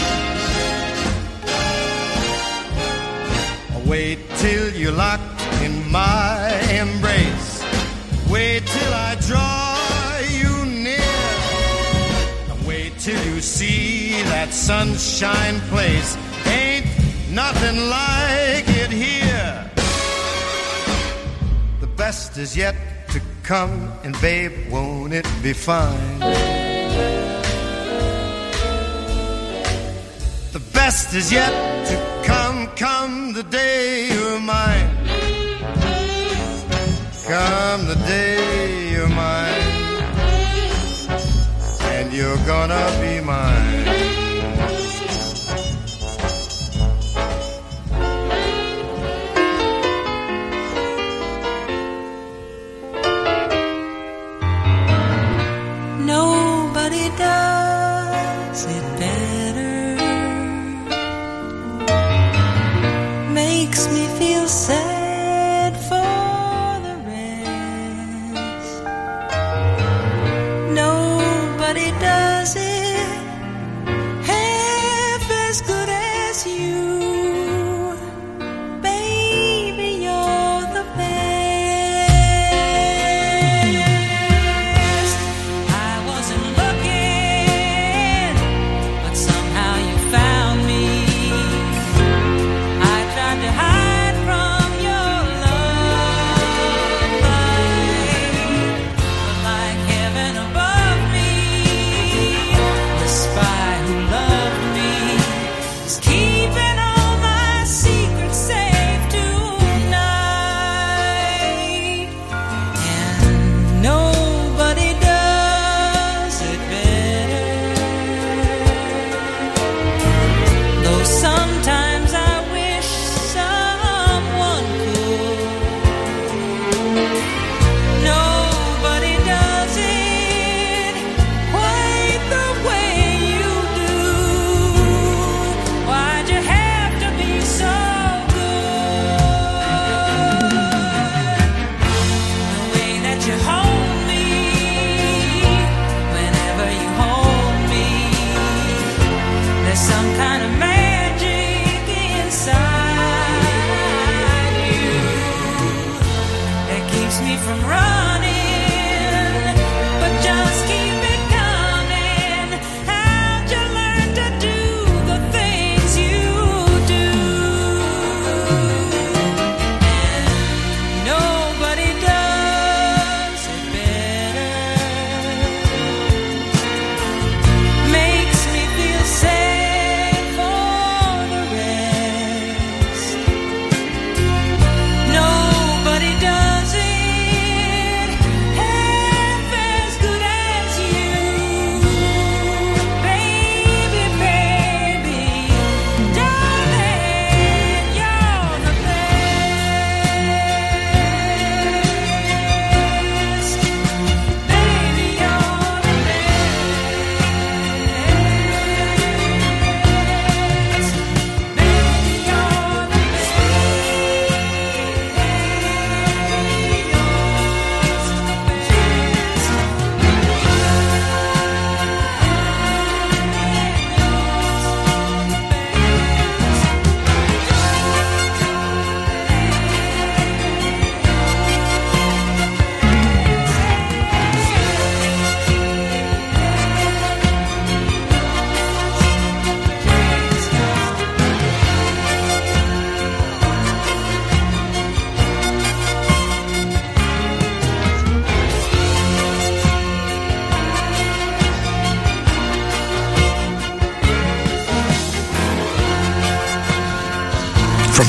Wait till you're locked in my embrace. Wait till I draw you near. Wait till you see that sunshine place. Nothing like it here. The best is yet to come, and babe, won't it be fine? The best is yet to come, come the day you're mine. Come the day you're mine. And you're gonna be mine.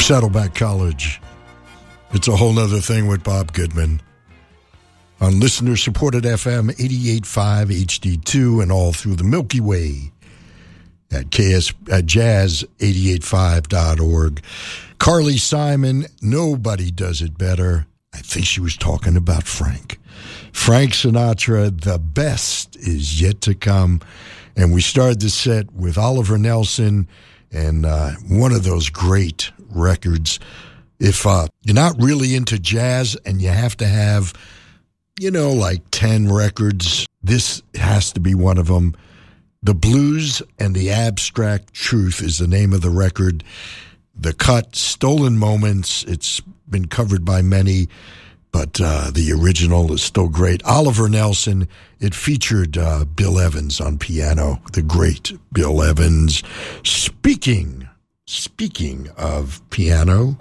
Saddleback College. It's a whole nother thing with Bob Goodman. On listener supported FM 885 HD2 and all through the Milky Way at KS at jazz885.org. Carly Simon, nobody does it better. I think she was talking about Frank. Frank Sinatra, the best is yet to come. And we started the set with Oliver Nelson and uh, one of those great records. If uh, you're not really into jazz and you have to have, you know, like 10 records, this has to be one of them. The Blues and the Abstract Truth is the name of the record. The cut, Stolen Moments, it's been covered by many, but uh, the original is still great. Oliver Nelson, it featured uh, Bill Evans on piano, the great Bill Evans. Speaking, speaking of piano,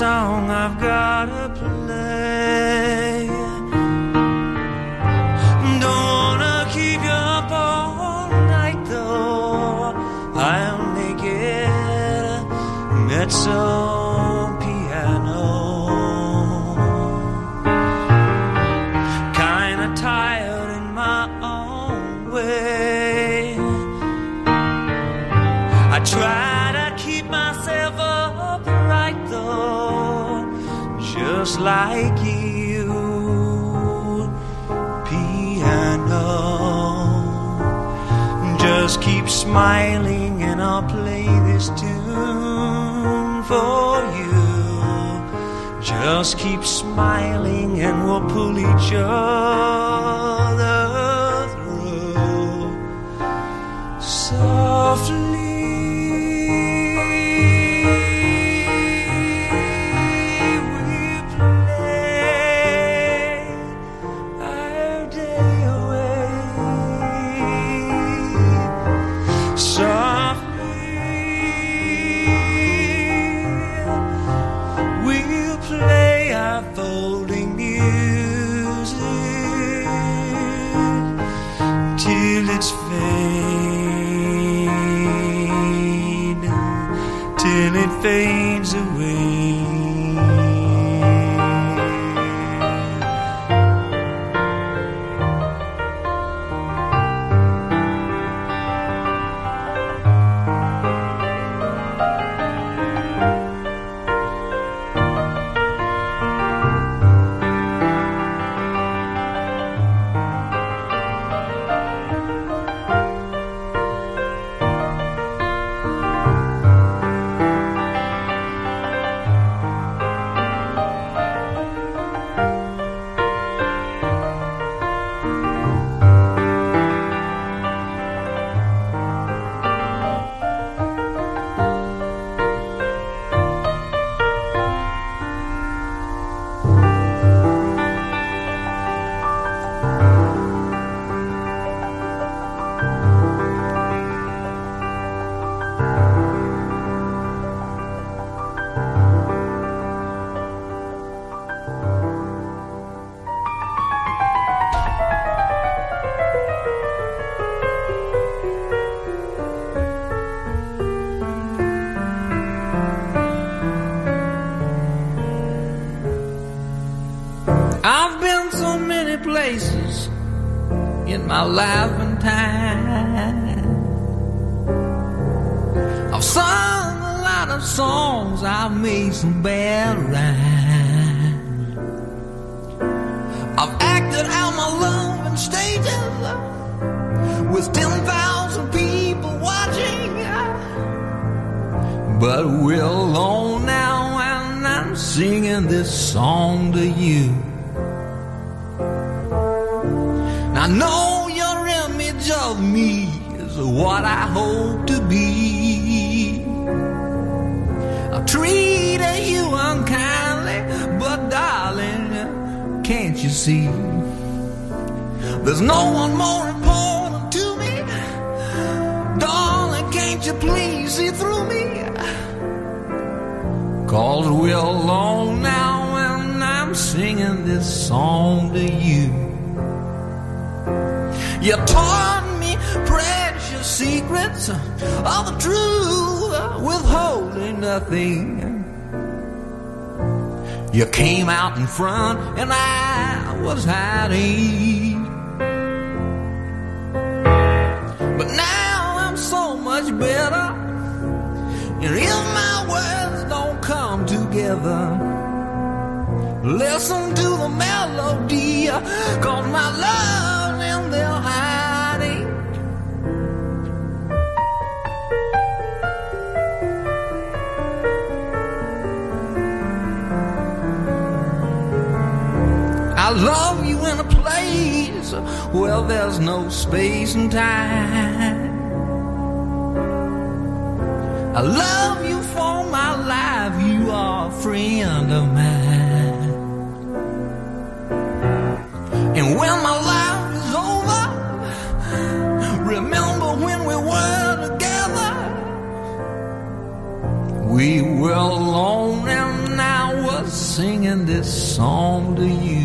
song smiling and I'll play this tune for you. Just keep smiling and we'll pull each other through softly. Laughing time. I've sung a lot of songs, I've made some bad nothing. You came out in front, and I was hiding. But now I'm so much better. And if my words don't come together, listen to the melody, cause my love's love you in a place where there's no space and time. I love you for my life, you are a friend of mine. And when my life is over, remember when we were together. We were alone and I was singing this song to you.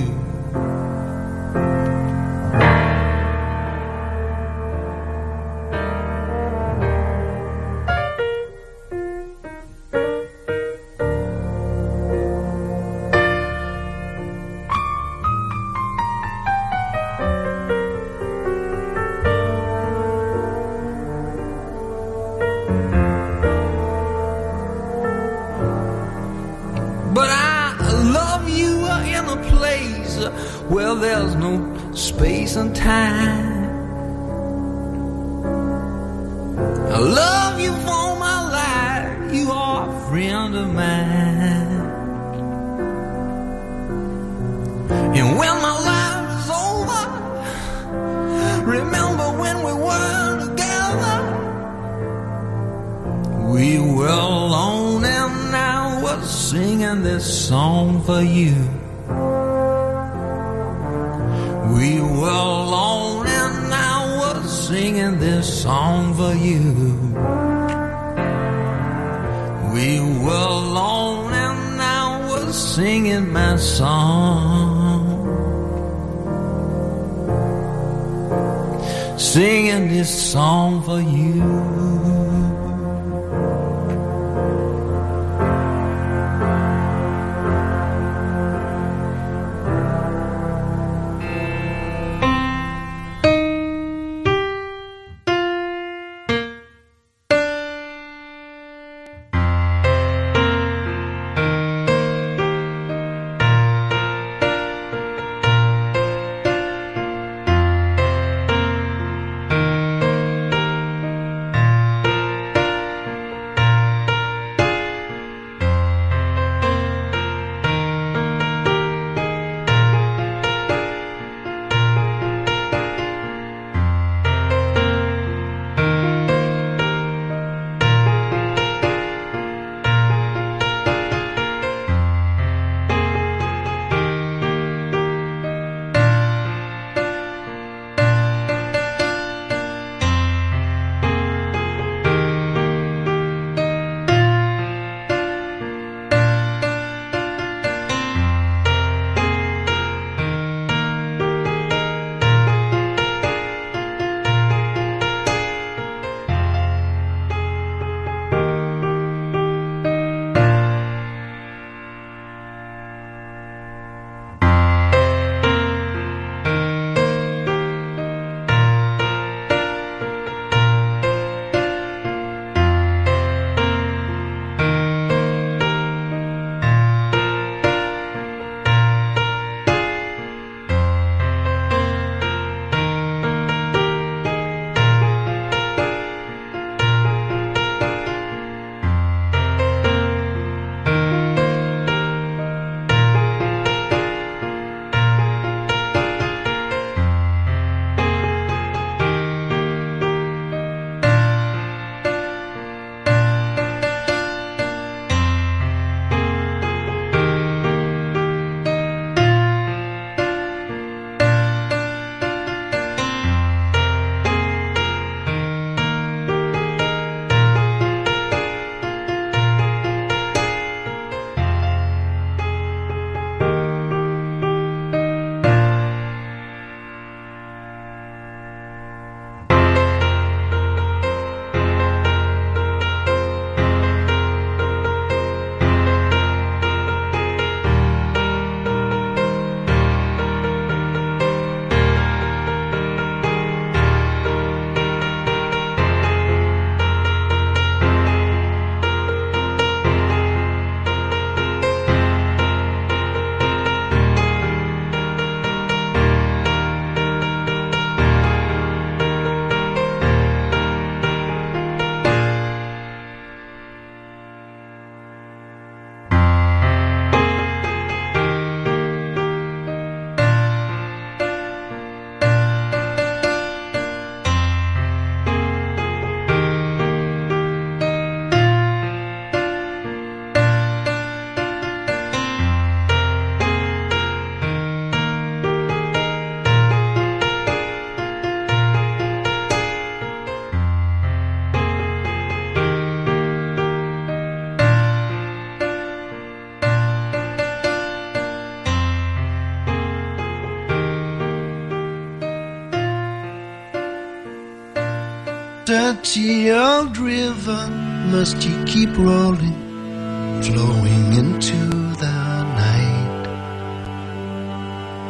Old river must you keep rolling, flowing into the night.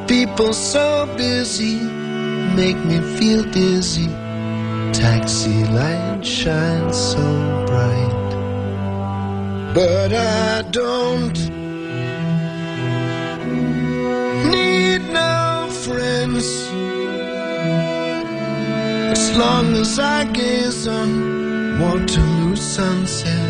People so busy make me feel dizzy. Taxi light shines so bright, but I don't long as I gaze on Waterloo sunset,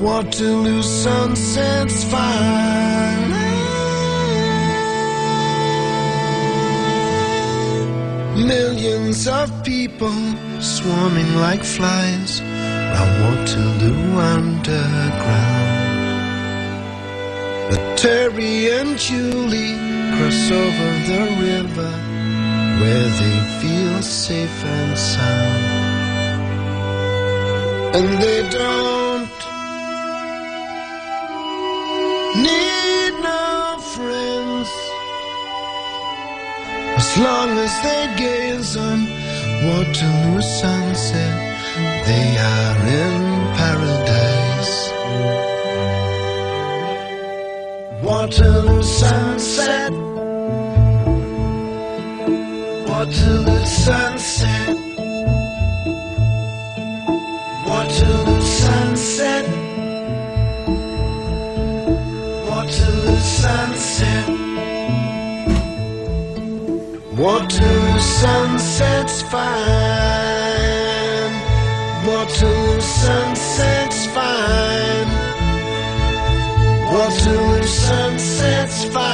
Waterloo sunset's fine. Millions of people swarming like flies round Waterloo underground. But Terry and Julie cross over the river where they feel safe and sound. And they don't as long as they gaze on Waterloo sunset. They are in paradise. Waterloo sunset. Waterloo sunset. Waterloo sunset. Waterloo sunset. Waterloo sunset's fine. Waterloo sunset's fine. Waterloo sunset's fine.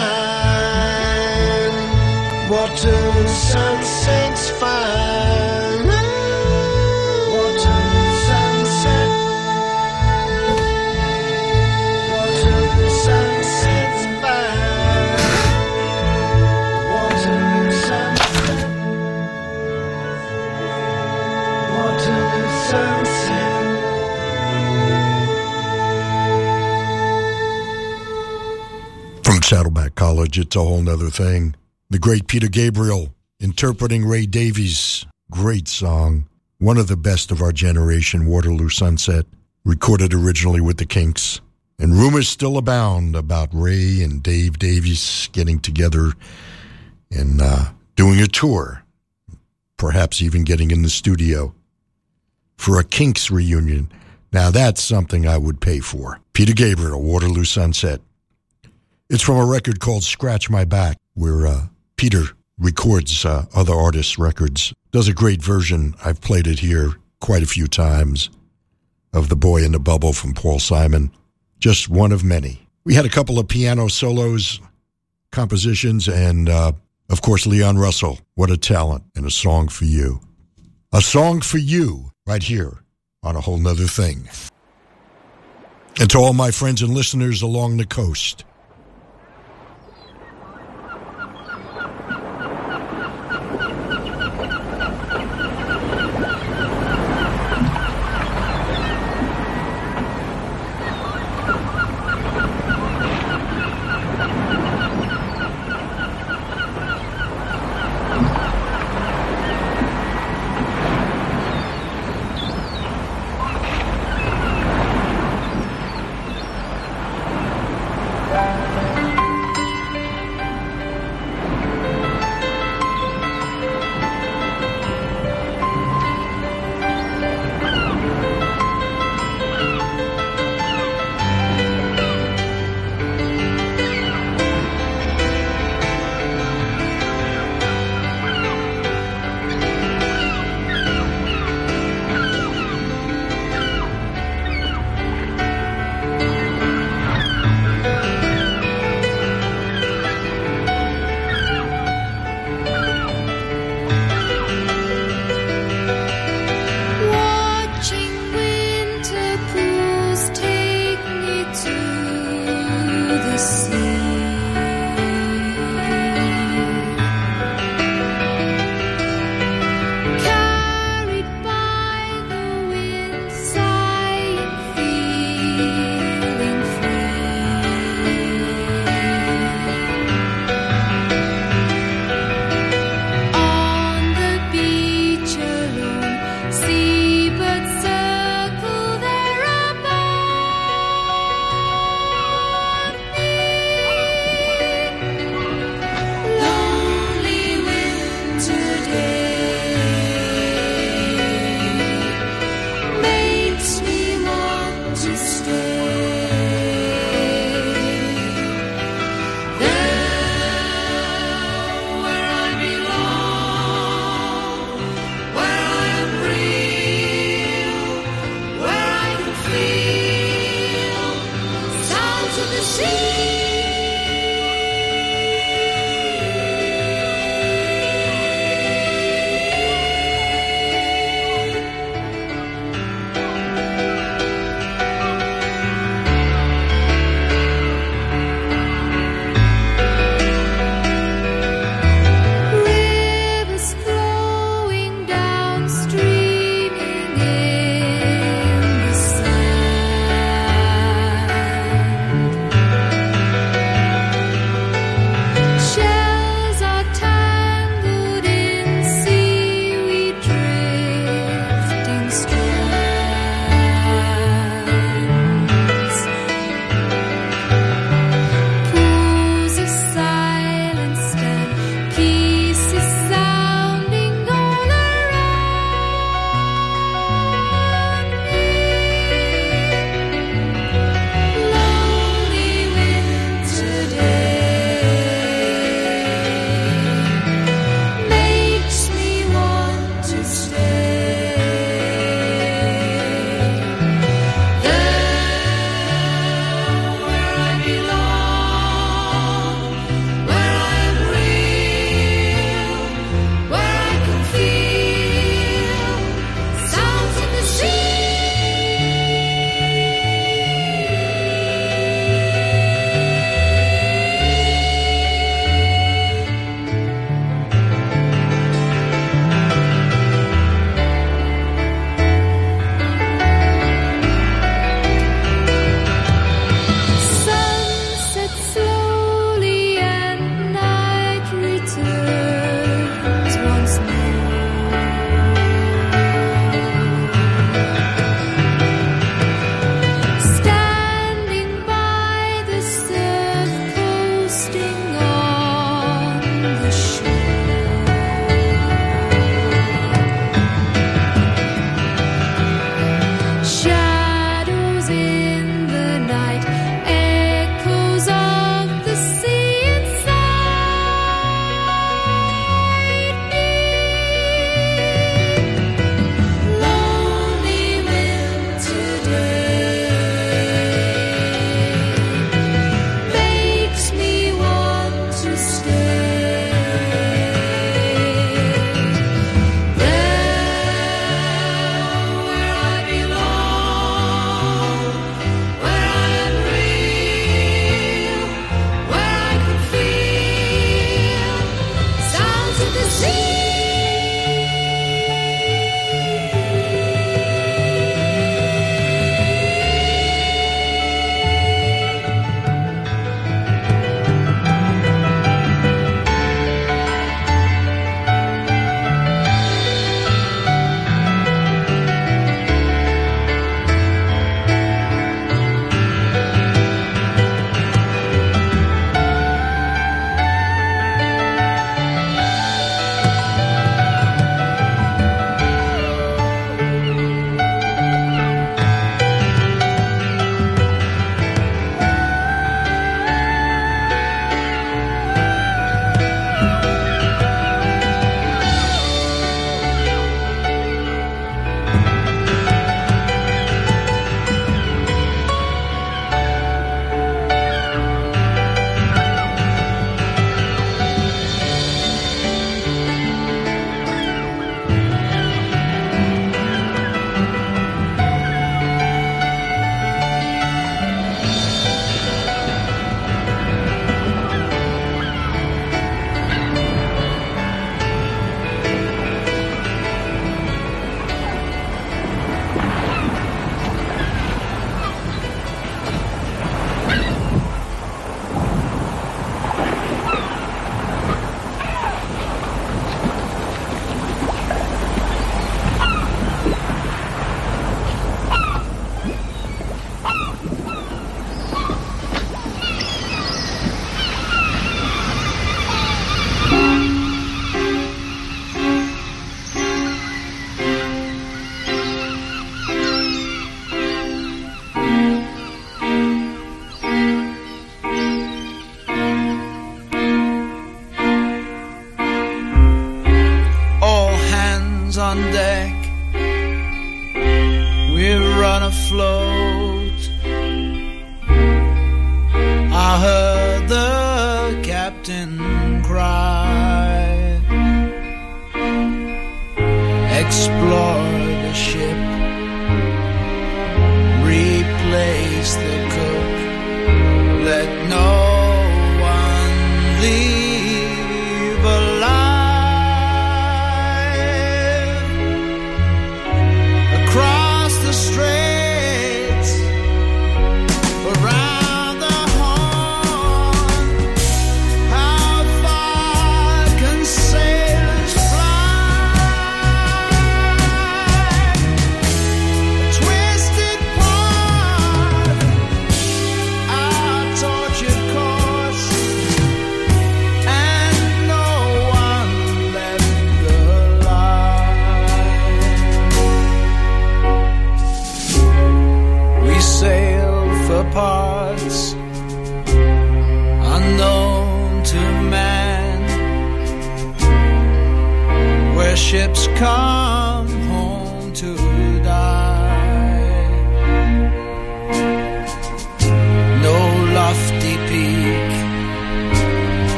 Waterloo sunset's fine. Saddleback College, it's a whole nother thing. The great Peter Gabriel interpreting Ray Davies' great song, one of the best of our generation, Waterloo Sunset, recorded originally with the Kinks. And rumors still abound about Ray and Dave Davies getting together and uh, doing a tour, perhaps even getting in the studio for a Kinks reunion. Now that's something I would pay for. Peter Gabriel, Waterloo Sunset. It's from a record called Scratch My Back, where uh, Peter records uh, other artists' records. Does a great version. I've played it here quite a few times of The Boy in the Bubble from Paul Simon. Just one of many. We had a couple of piano solos, compositions, and uh, of course, Leon Russell. What a talent, and a song for you. A song for you right here on a whole nother thing. And to all my friends and listeners along the coast.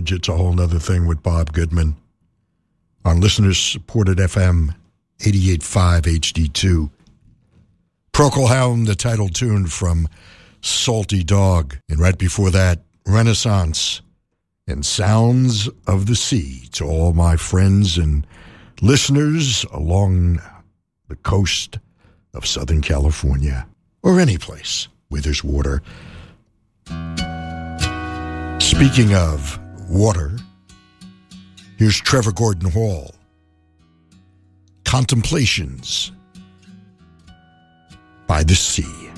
college. It's a whole other thing with Bob Goodman on listeners supported FM 88.5 HD2. Procol Harum, the title tune from Salty Dog. And right before that, Renaissance and Sounds of the Sea to all my friends and listeners along the coast of Southern California or any place where there's water. Speaking of Water. Here's Trevor Gordon Hall. Contemplations by the Sea.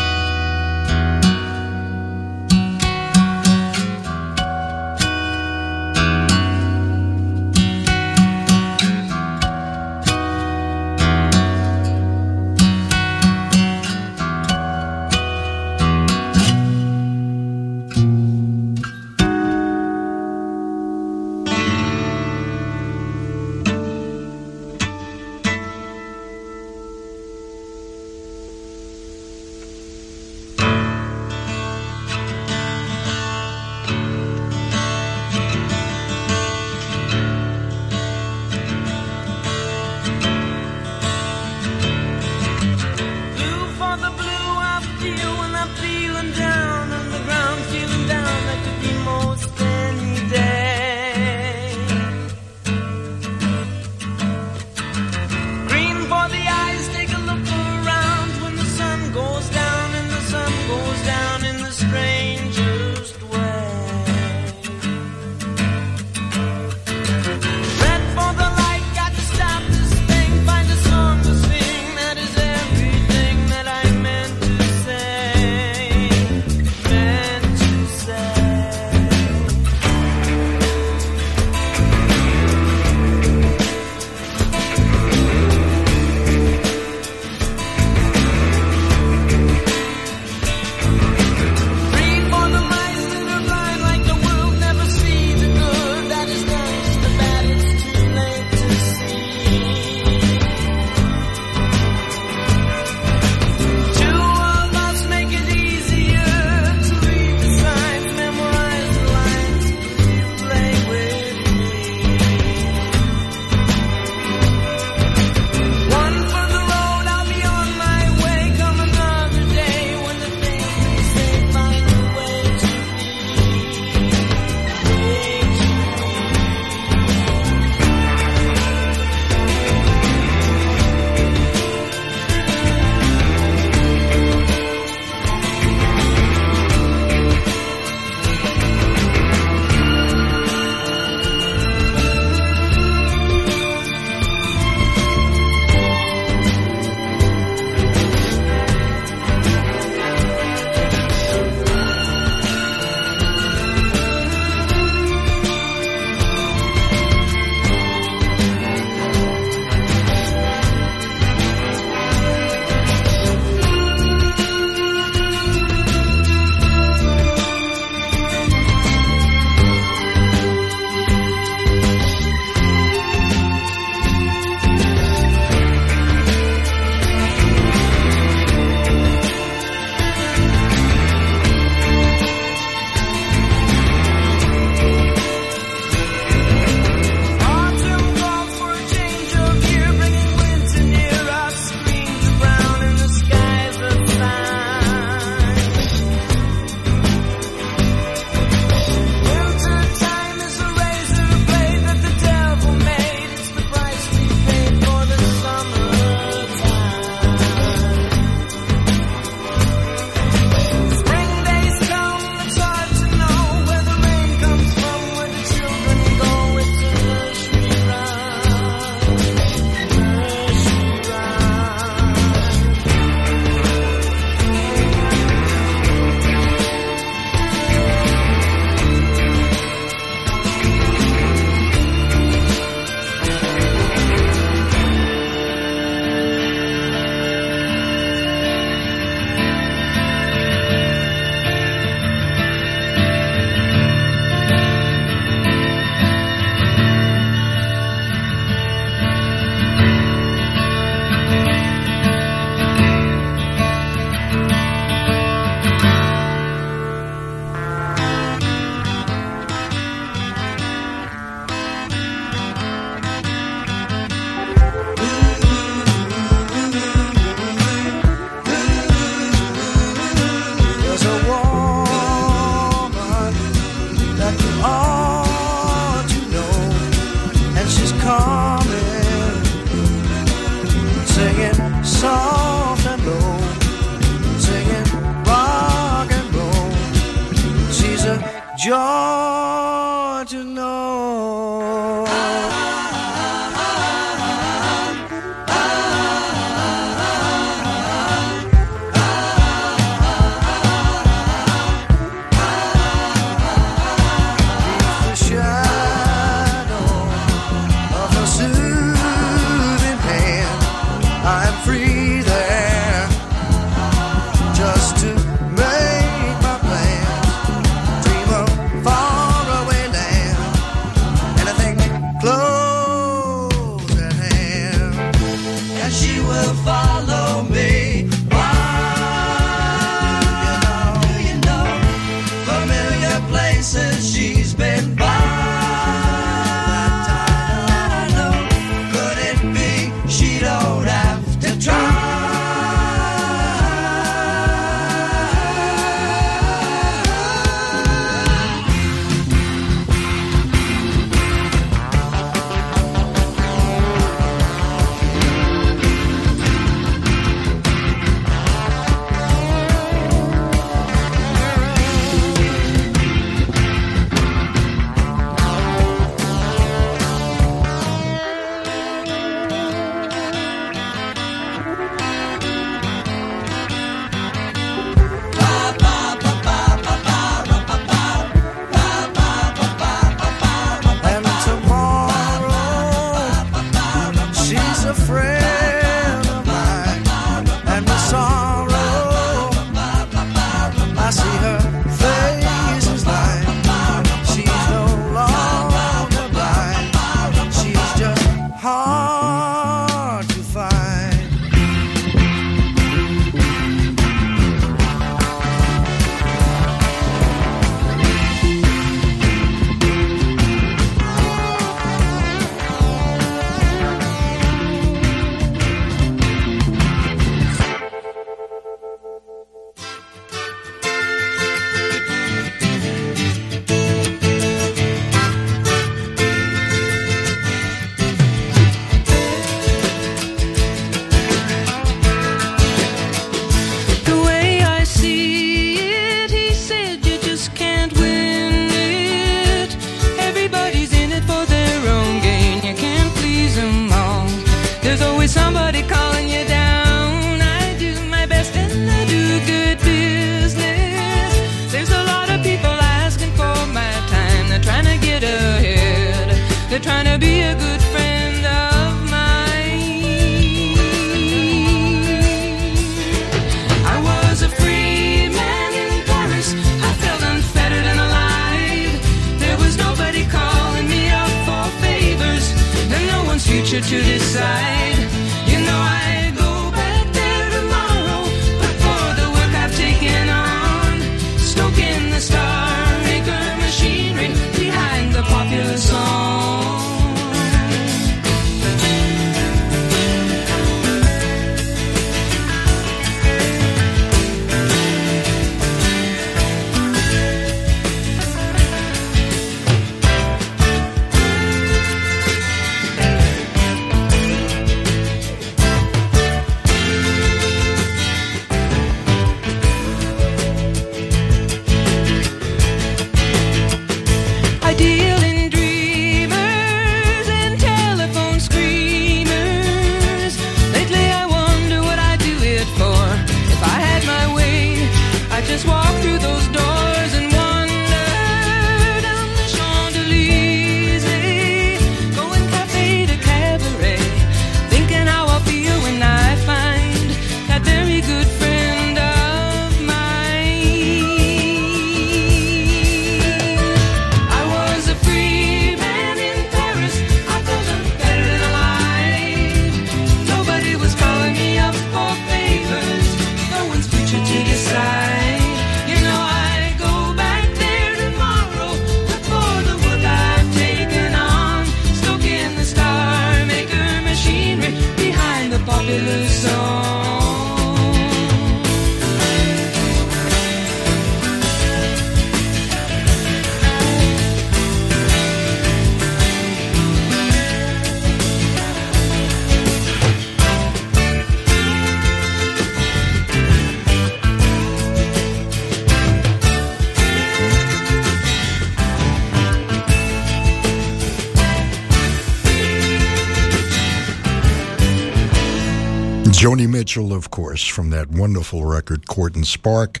Of course, from that wonderful record, Court and Spark.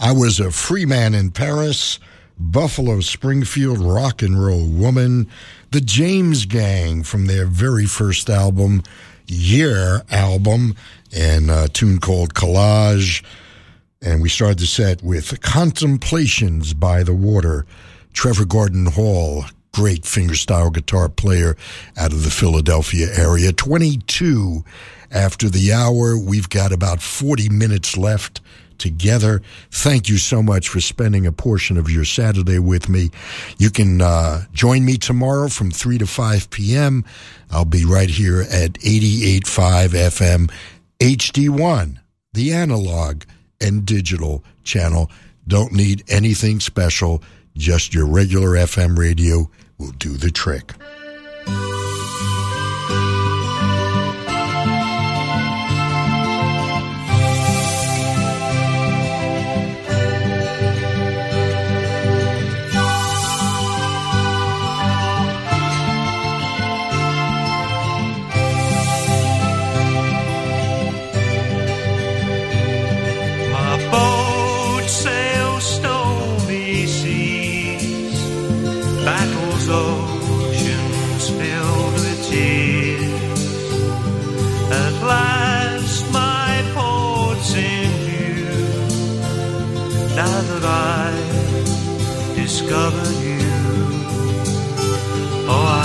I was a free man in Paris, Buffalo Springfield rock and roll woman, the James Gang from their very first album, Yer' album, and a tune called Collage. And we started the set with Contemplations by the Water. Trevor Gordon Hall, great fingerstyle guitar player out of the Philadelphia area. 22 after the hour. We've got about 40 minutes left together. Thank you so much for spending a portion of your Saturday with me. You can uh, join me tomorrow from 3 to 5 p.m. I'll be right here at 88.5 FM HD1, the analog and digital channel. Don't need anything special, just your regular FM radio will do the trick. Discovered you, oh, I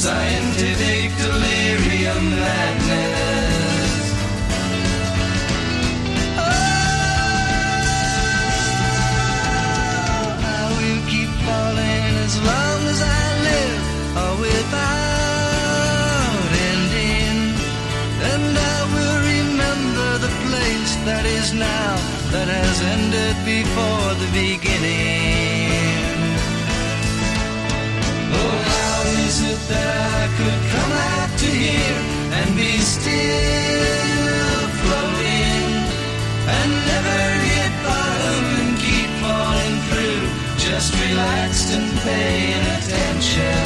Scientific delirium madness. Oh, I will keep falling as long as I live, or without ending. And I will remember the place that is now, that has ended before the beginning. that I could come out to here and be still floating and never hit bottom and keep falling through, just relaxed and paying attention.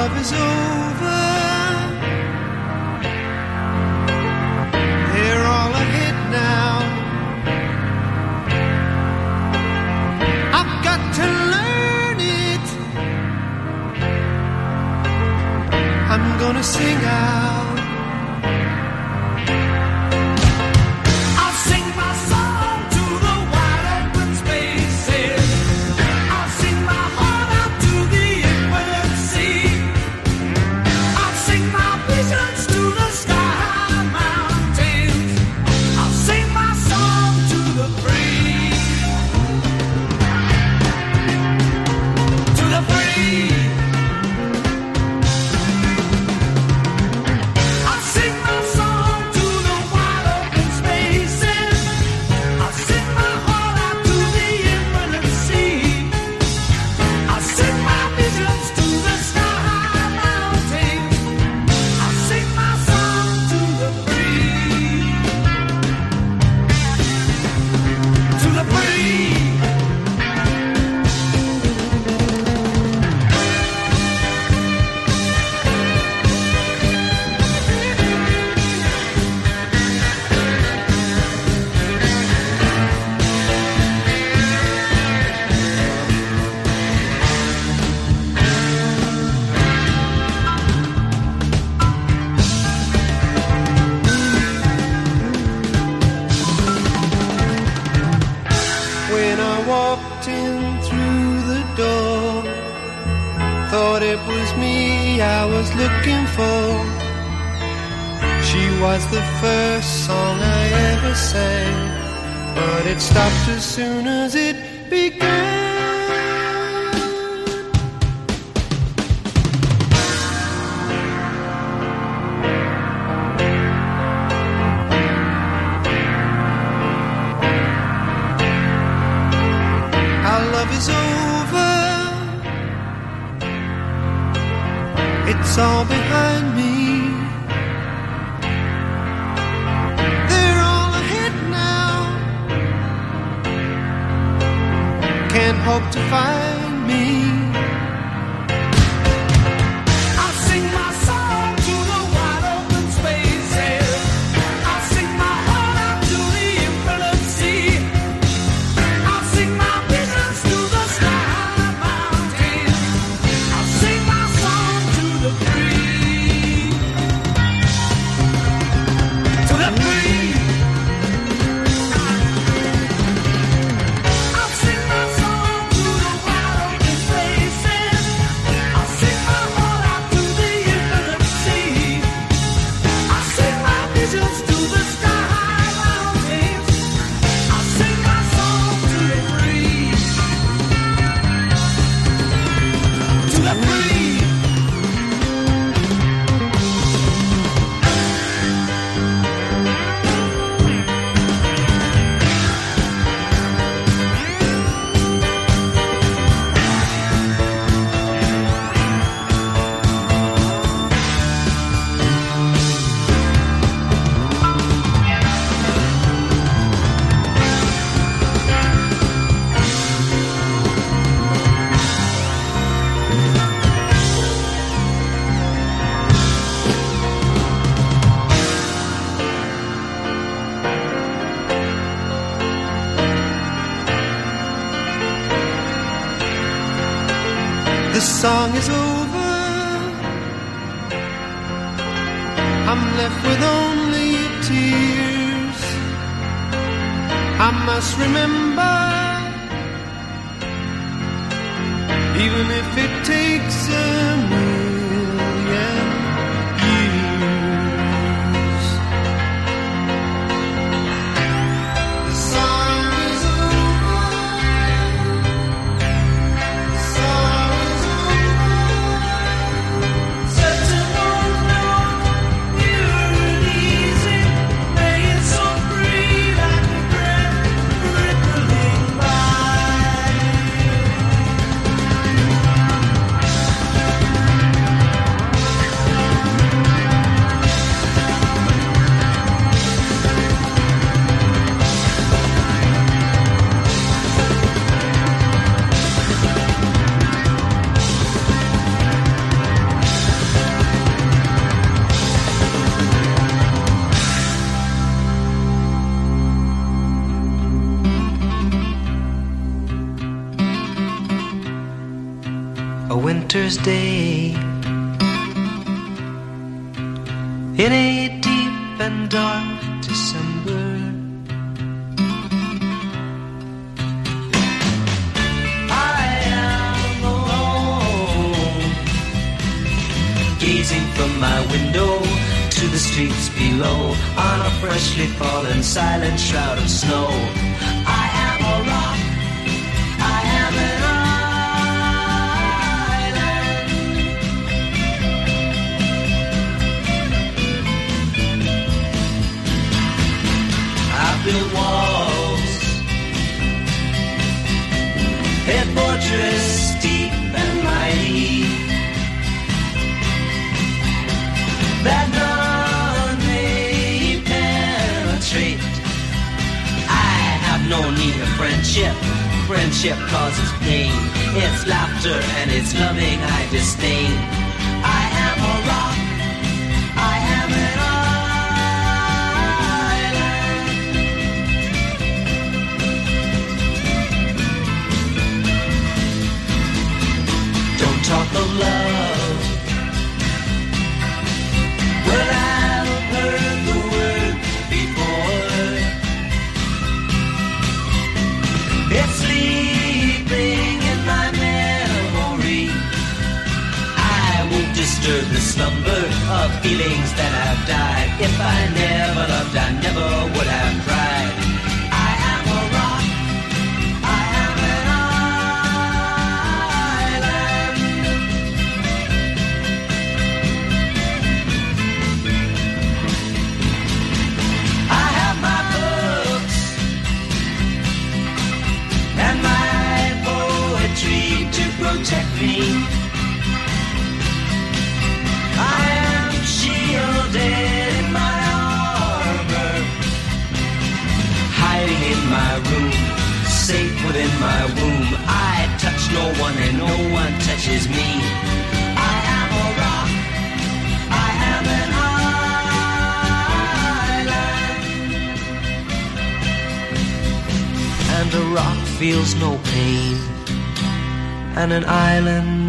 Love is over. Song is over. Safe within my womb. I touch no one and no one touches me. I am a rock. I am an island. And a rock feels no pain, and an island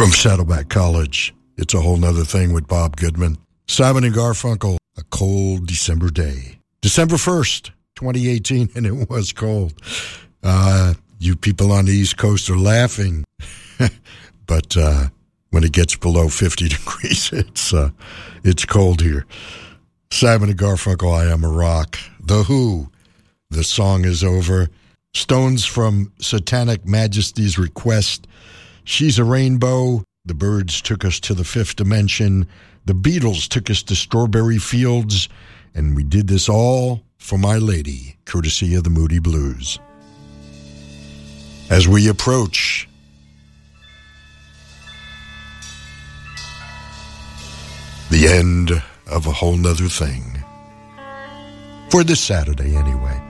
From Saddleback College, it's a whole nother thing with Bob Goodman. Simon and Garfunkel, a cold December day. December 1st, 2018, [laughs] and it was cold. Uh, you people on the East Coast are laughing, [laughs] but uh, when it gets below 50 [laughs] degrees, it's, uh, it's cold here. Simon and Garfunkel, I Am a Rock. The Who, the song is over. Stones from Satanic Majesties Request. She's a Rainbow. The Byrds took us to the fifth dimension. The Beatles took us to Strawberry Fields. And we did this all for My Lady, courtesy of the Moody Blues. As we approach the end of a whole nother thing. For this Saturday, anyway.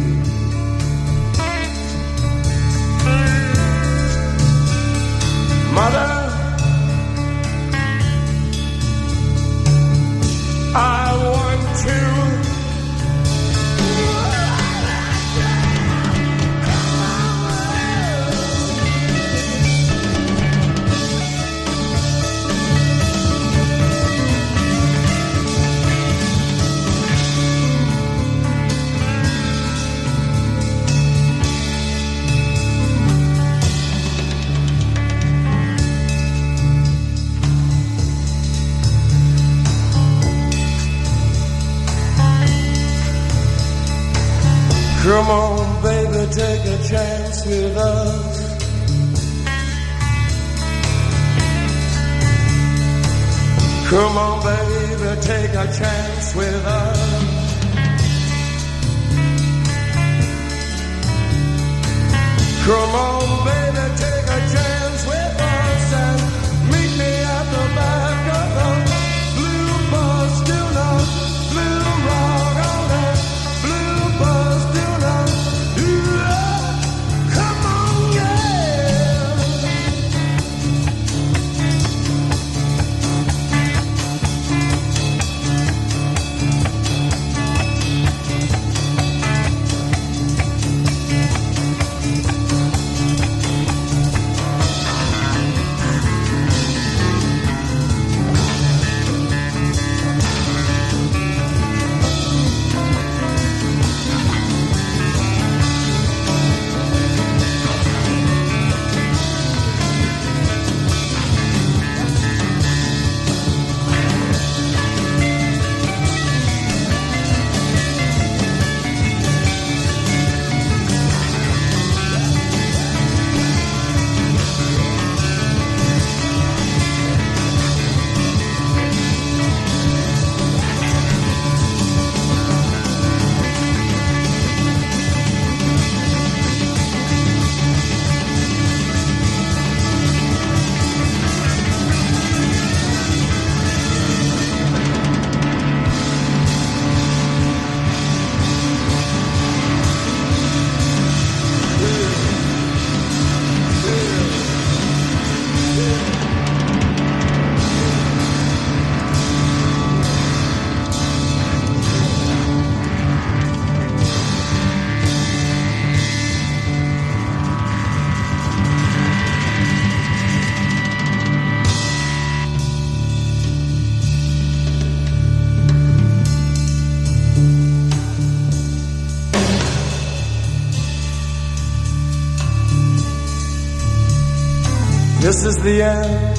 Mother, I want to. Take a chance with us? Come on, baby, take a chance with us. Come on, baby, This is the end,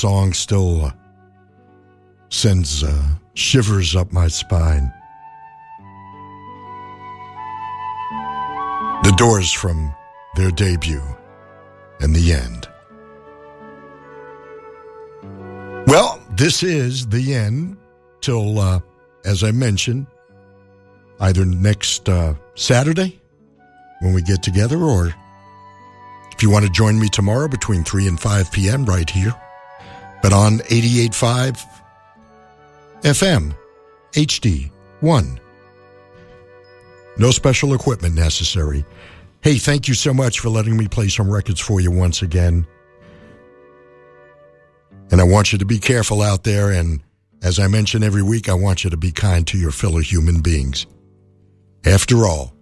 song still uh, sends uh, shivers up my spine. The Doors from their debut and the end. Well, this is the end till, uh, as I mentioned, either next uh, Saturday when we get together or if you want to join me tomorrow between 3 and 5 p.m. right here, but on 88.5 FM HD 1. No special equipment necessary. Hey, thank you so much for letting me play some records for you once again. And I want you to be careful out there. And as I mention every week, I want you to be kind to your fellow human beings. After all,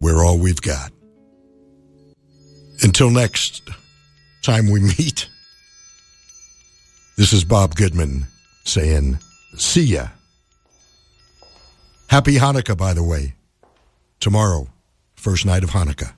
we're all we've got. Until next time we meet, this is Bob Goodman saying, see ya. Happy Hanukkah, by the way. tomorrow, first night of Hanukkah.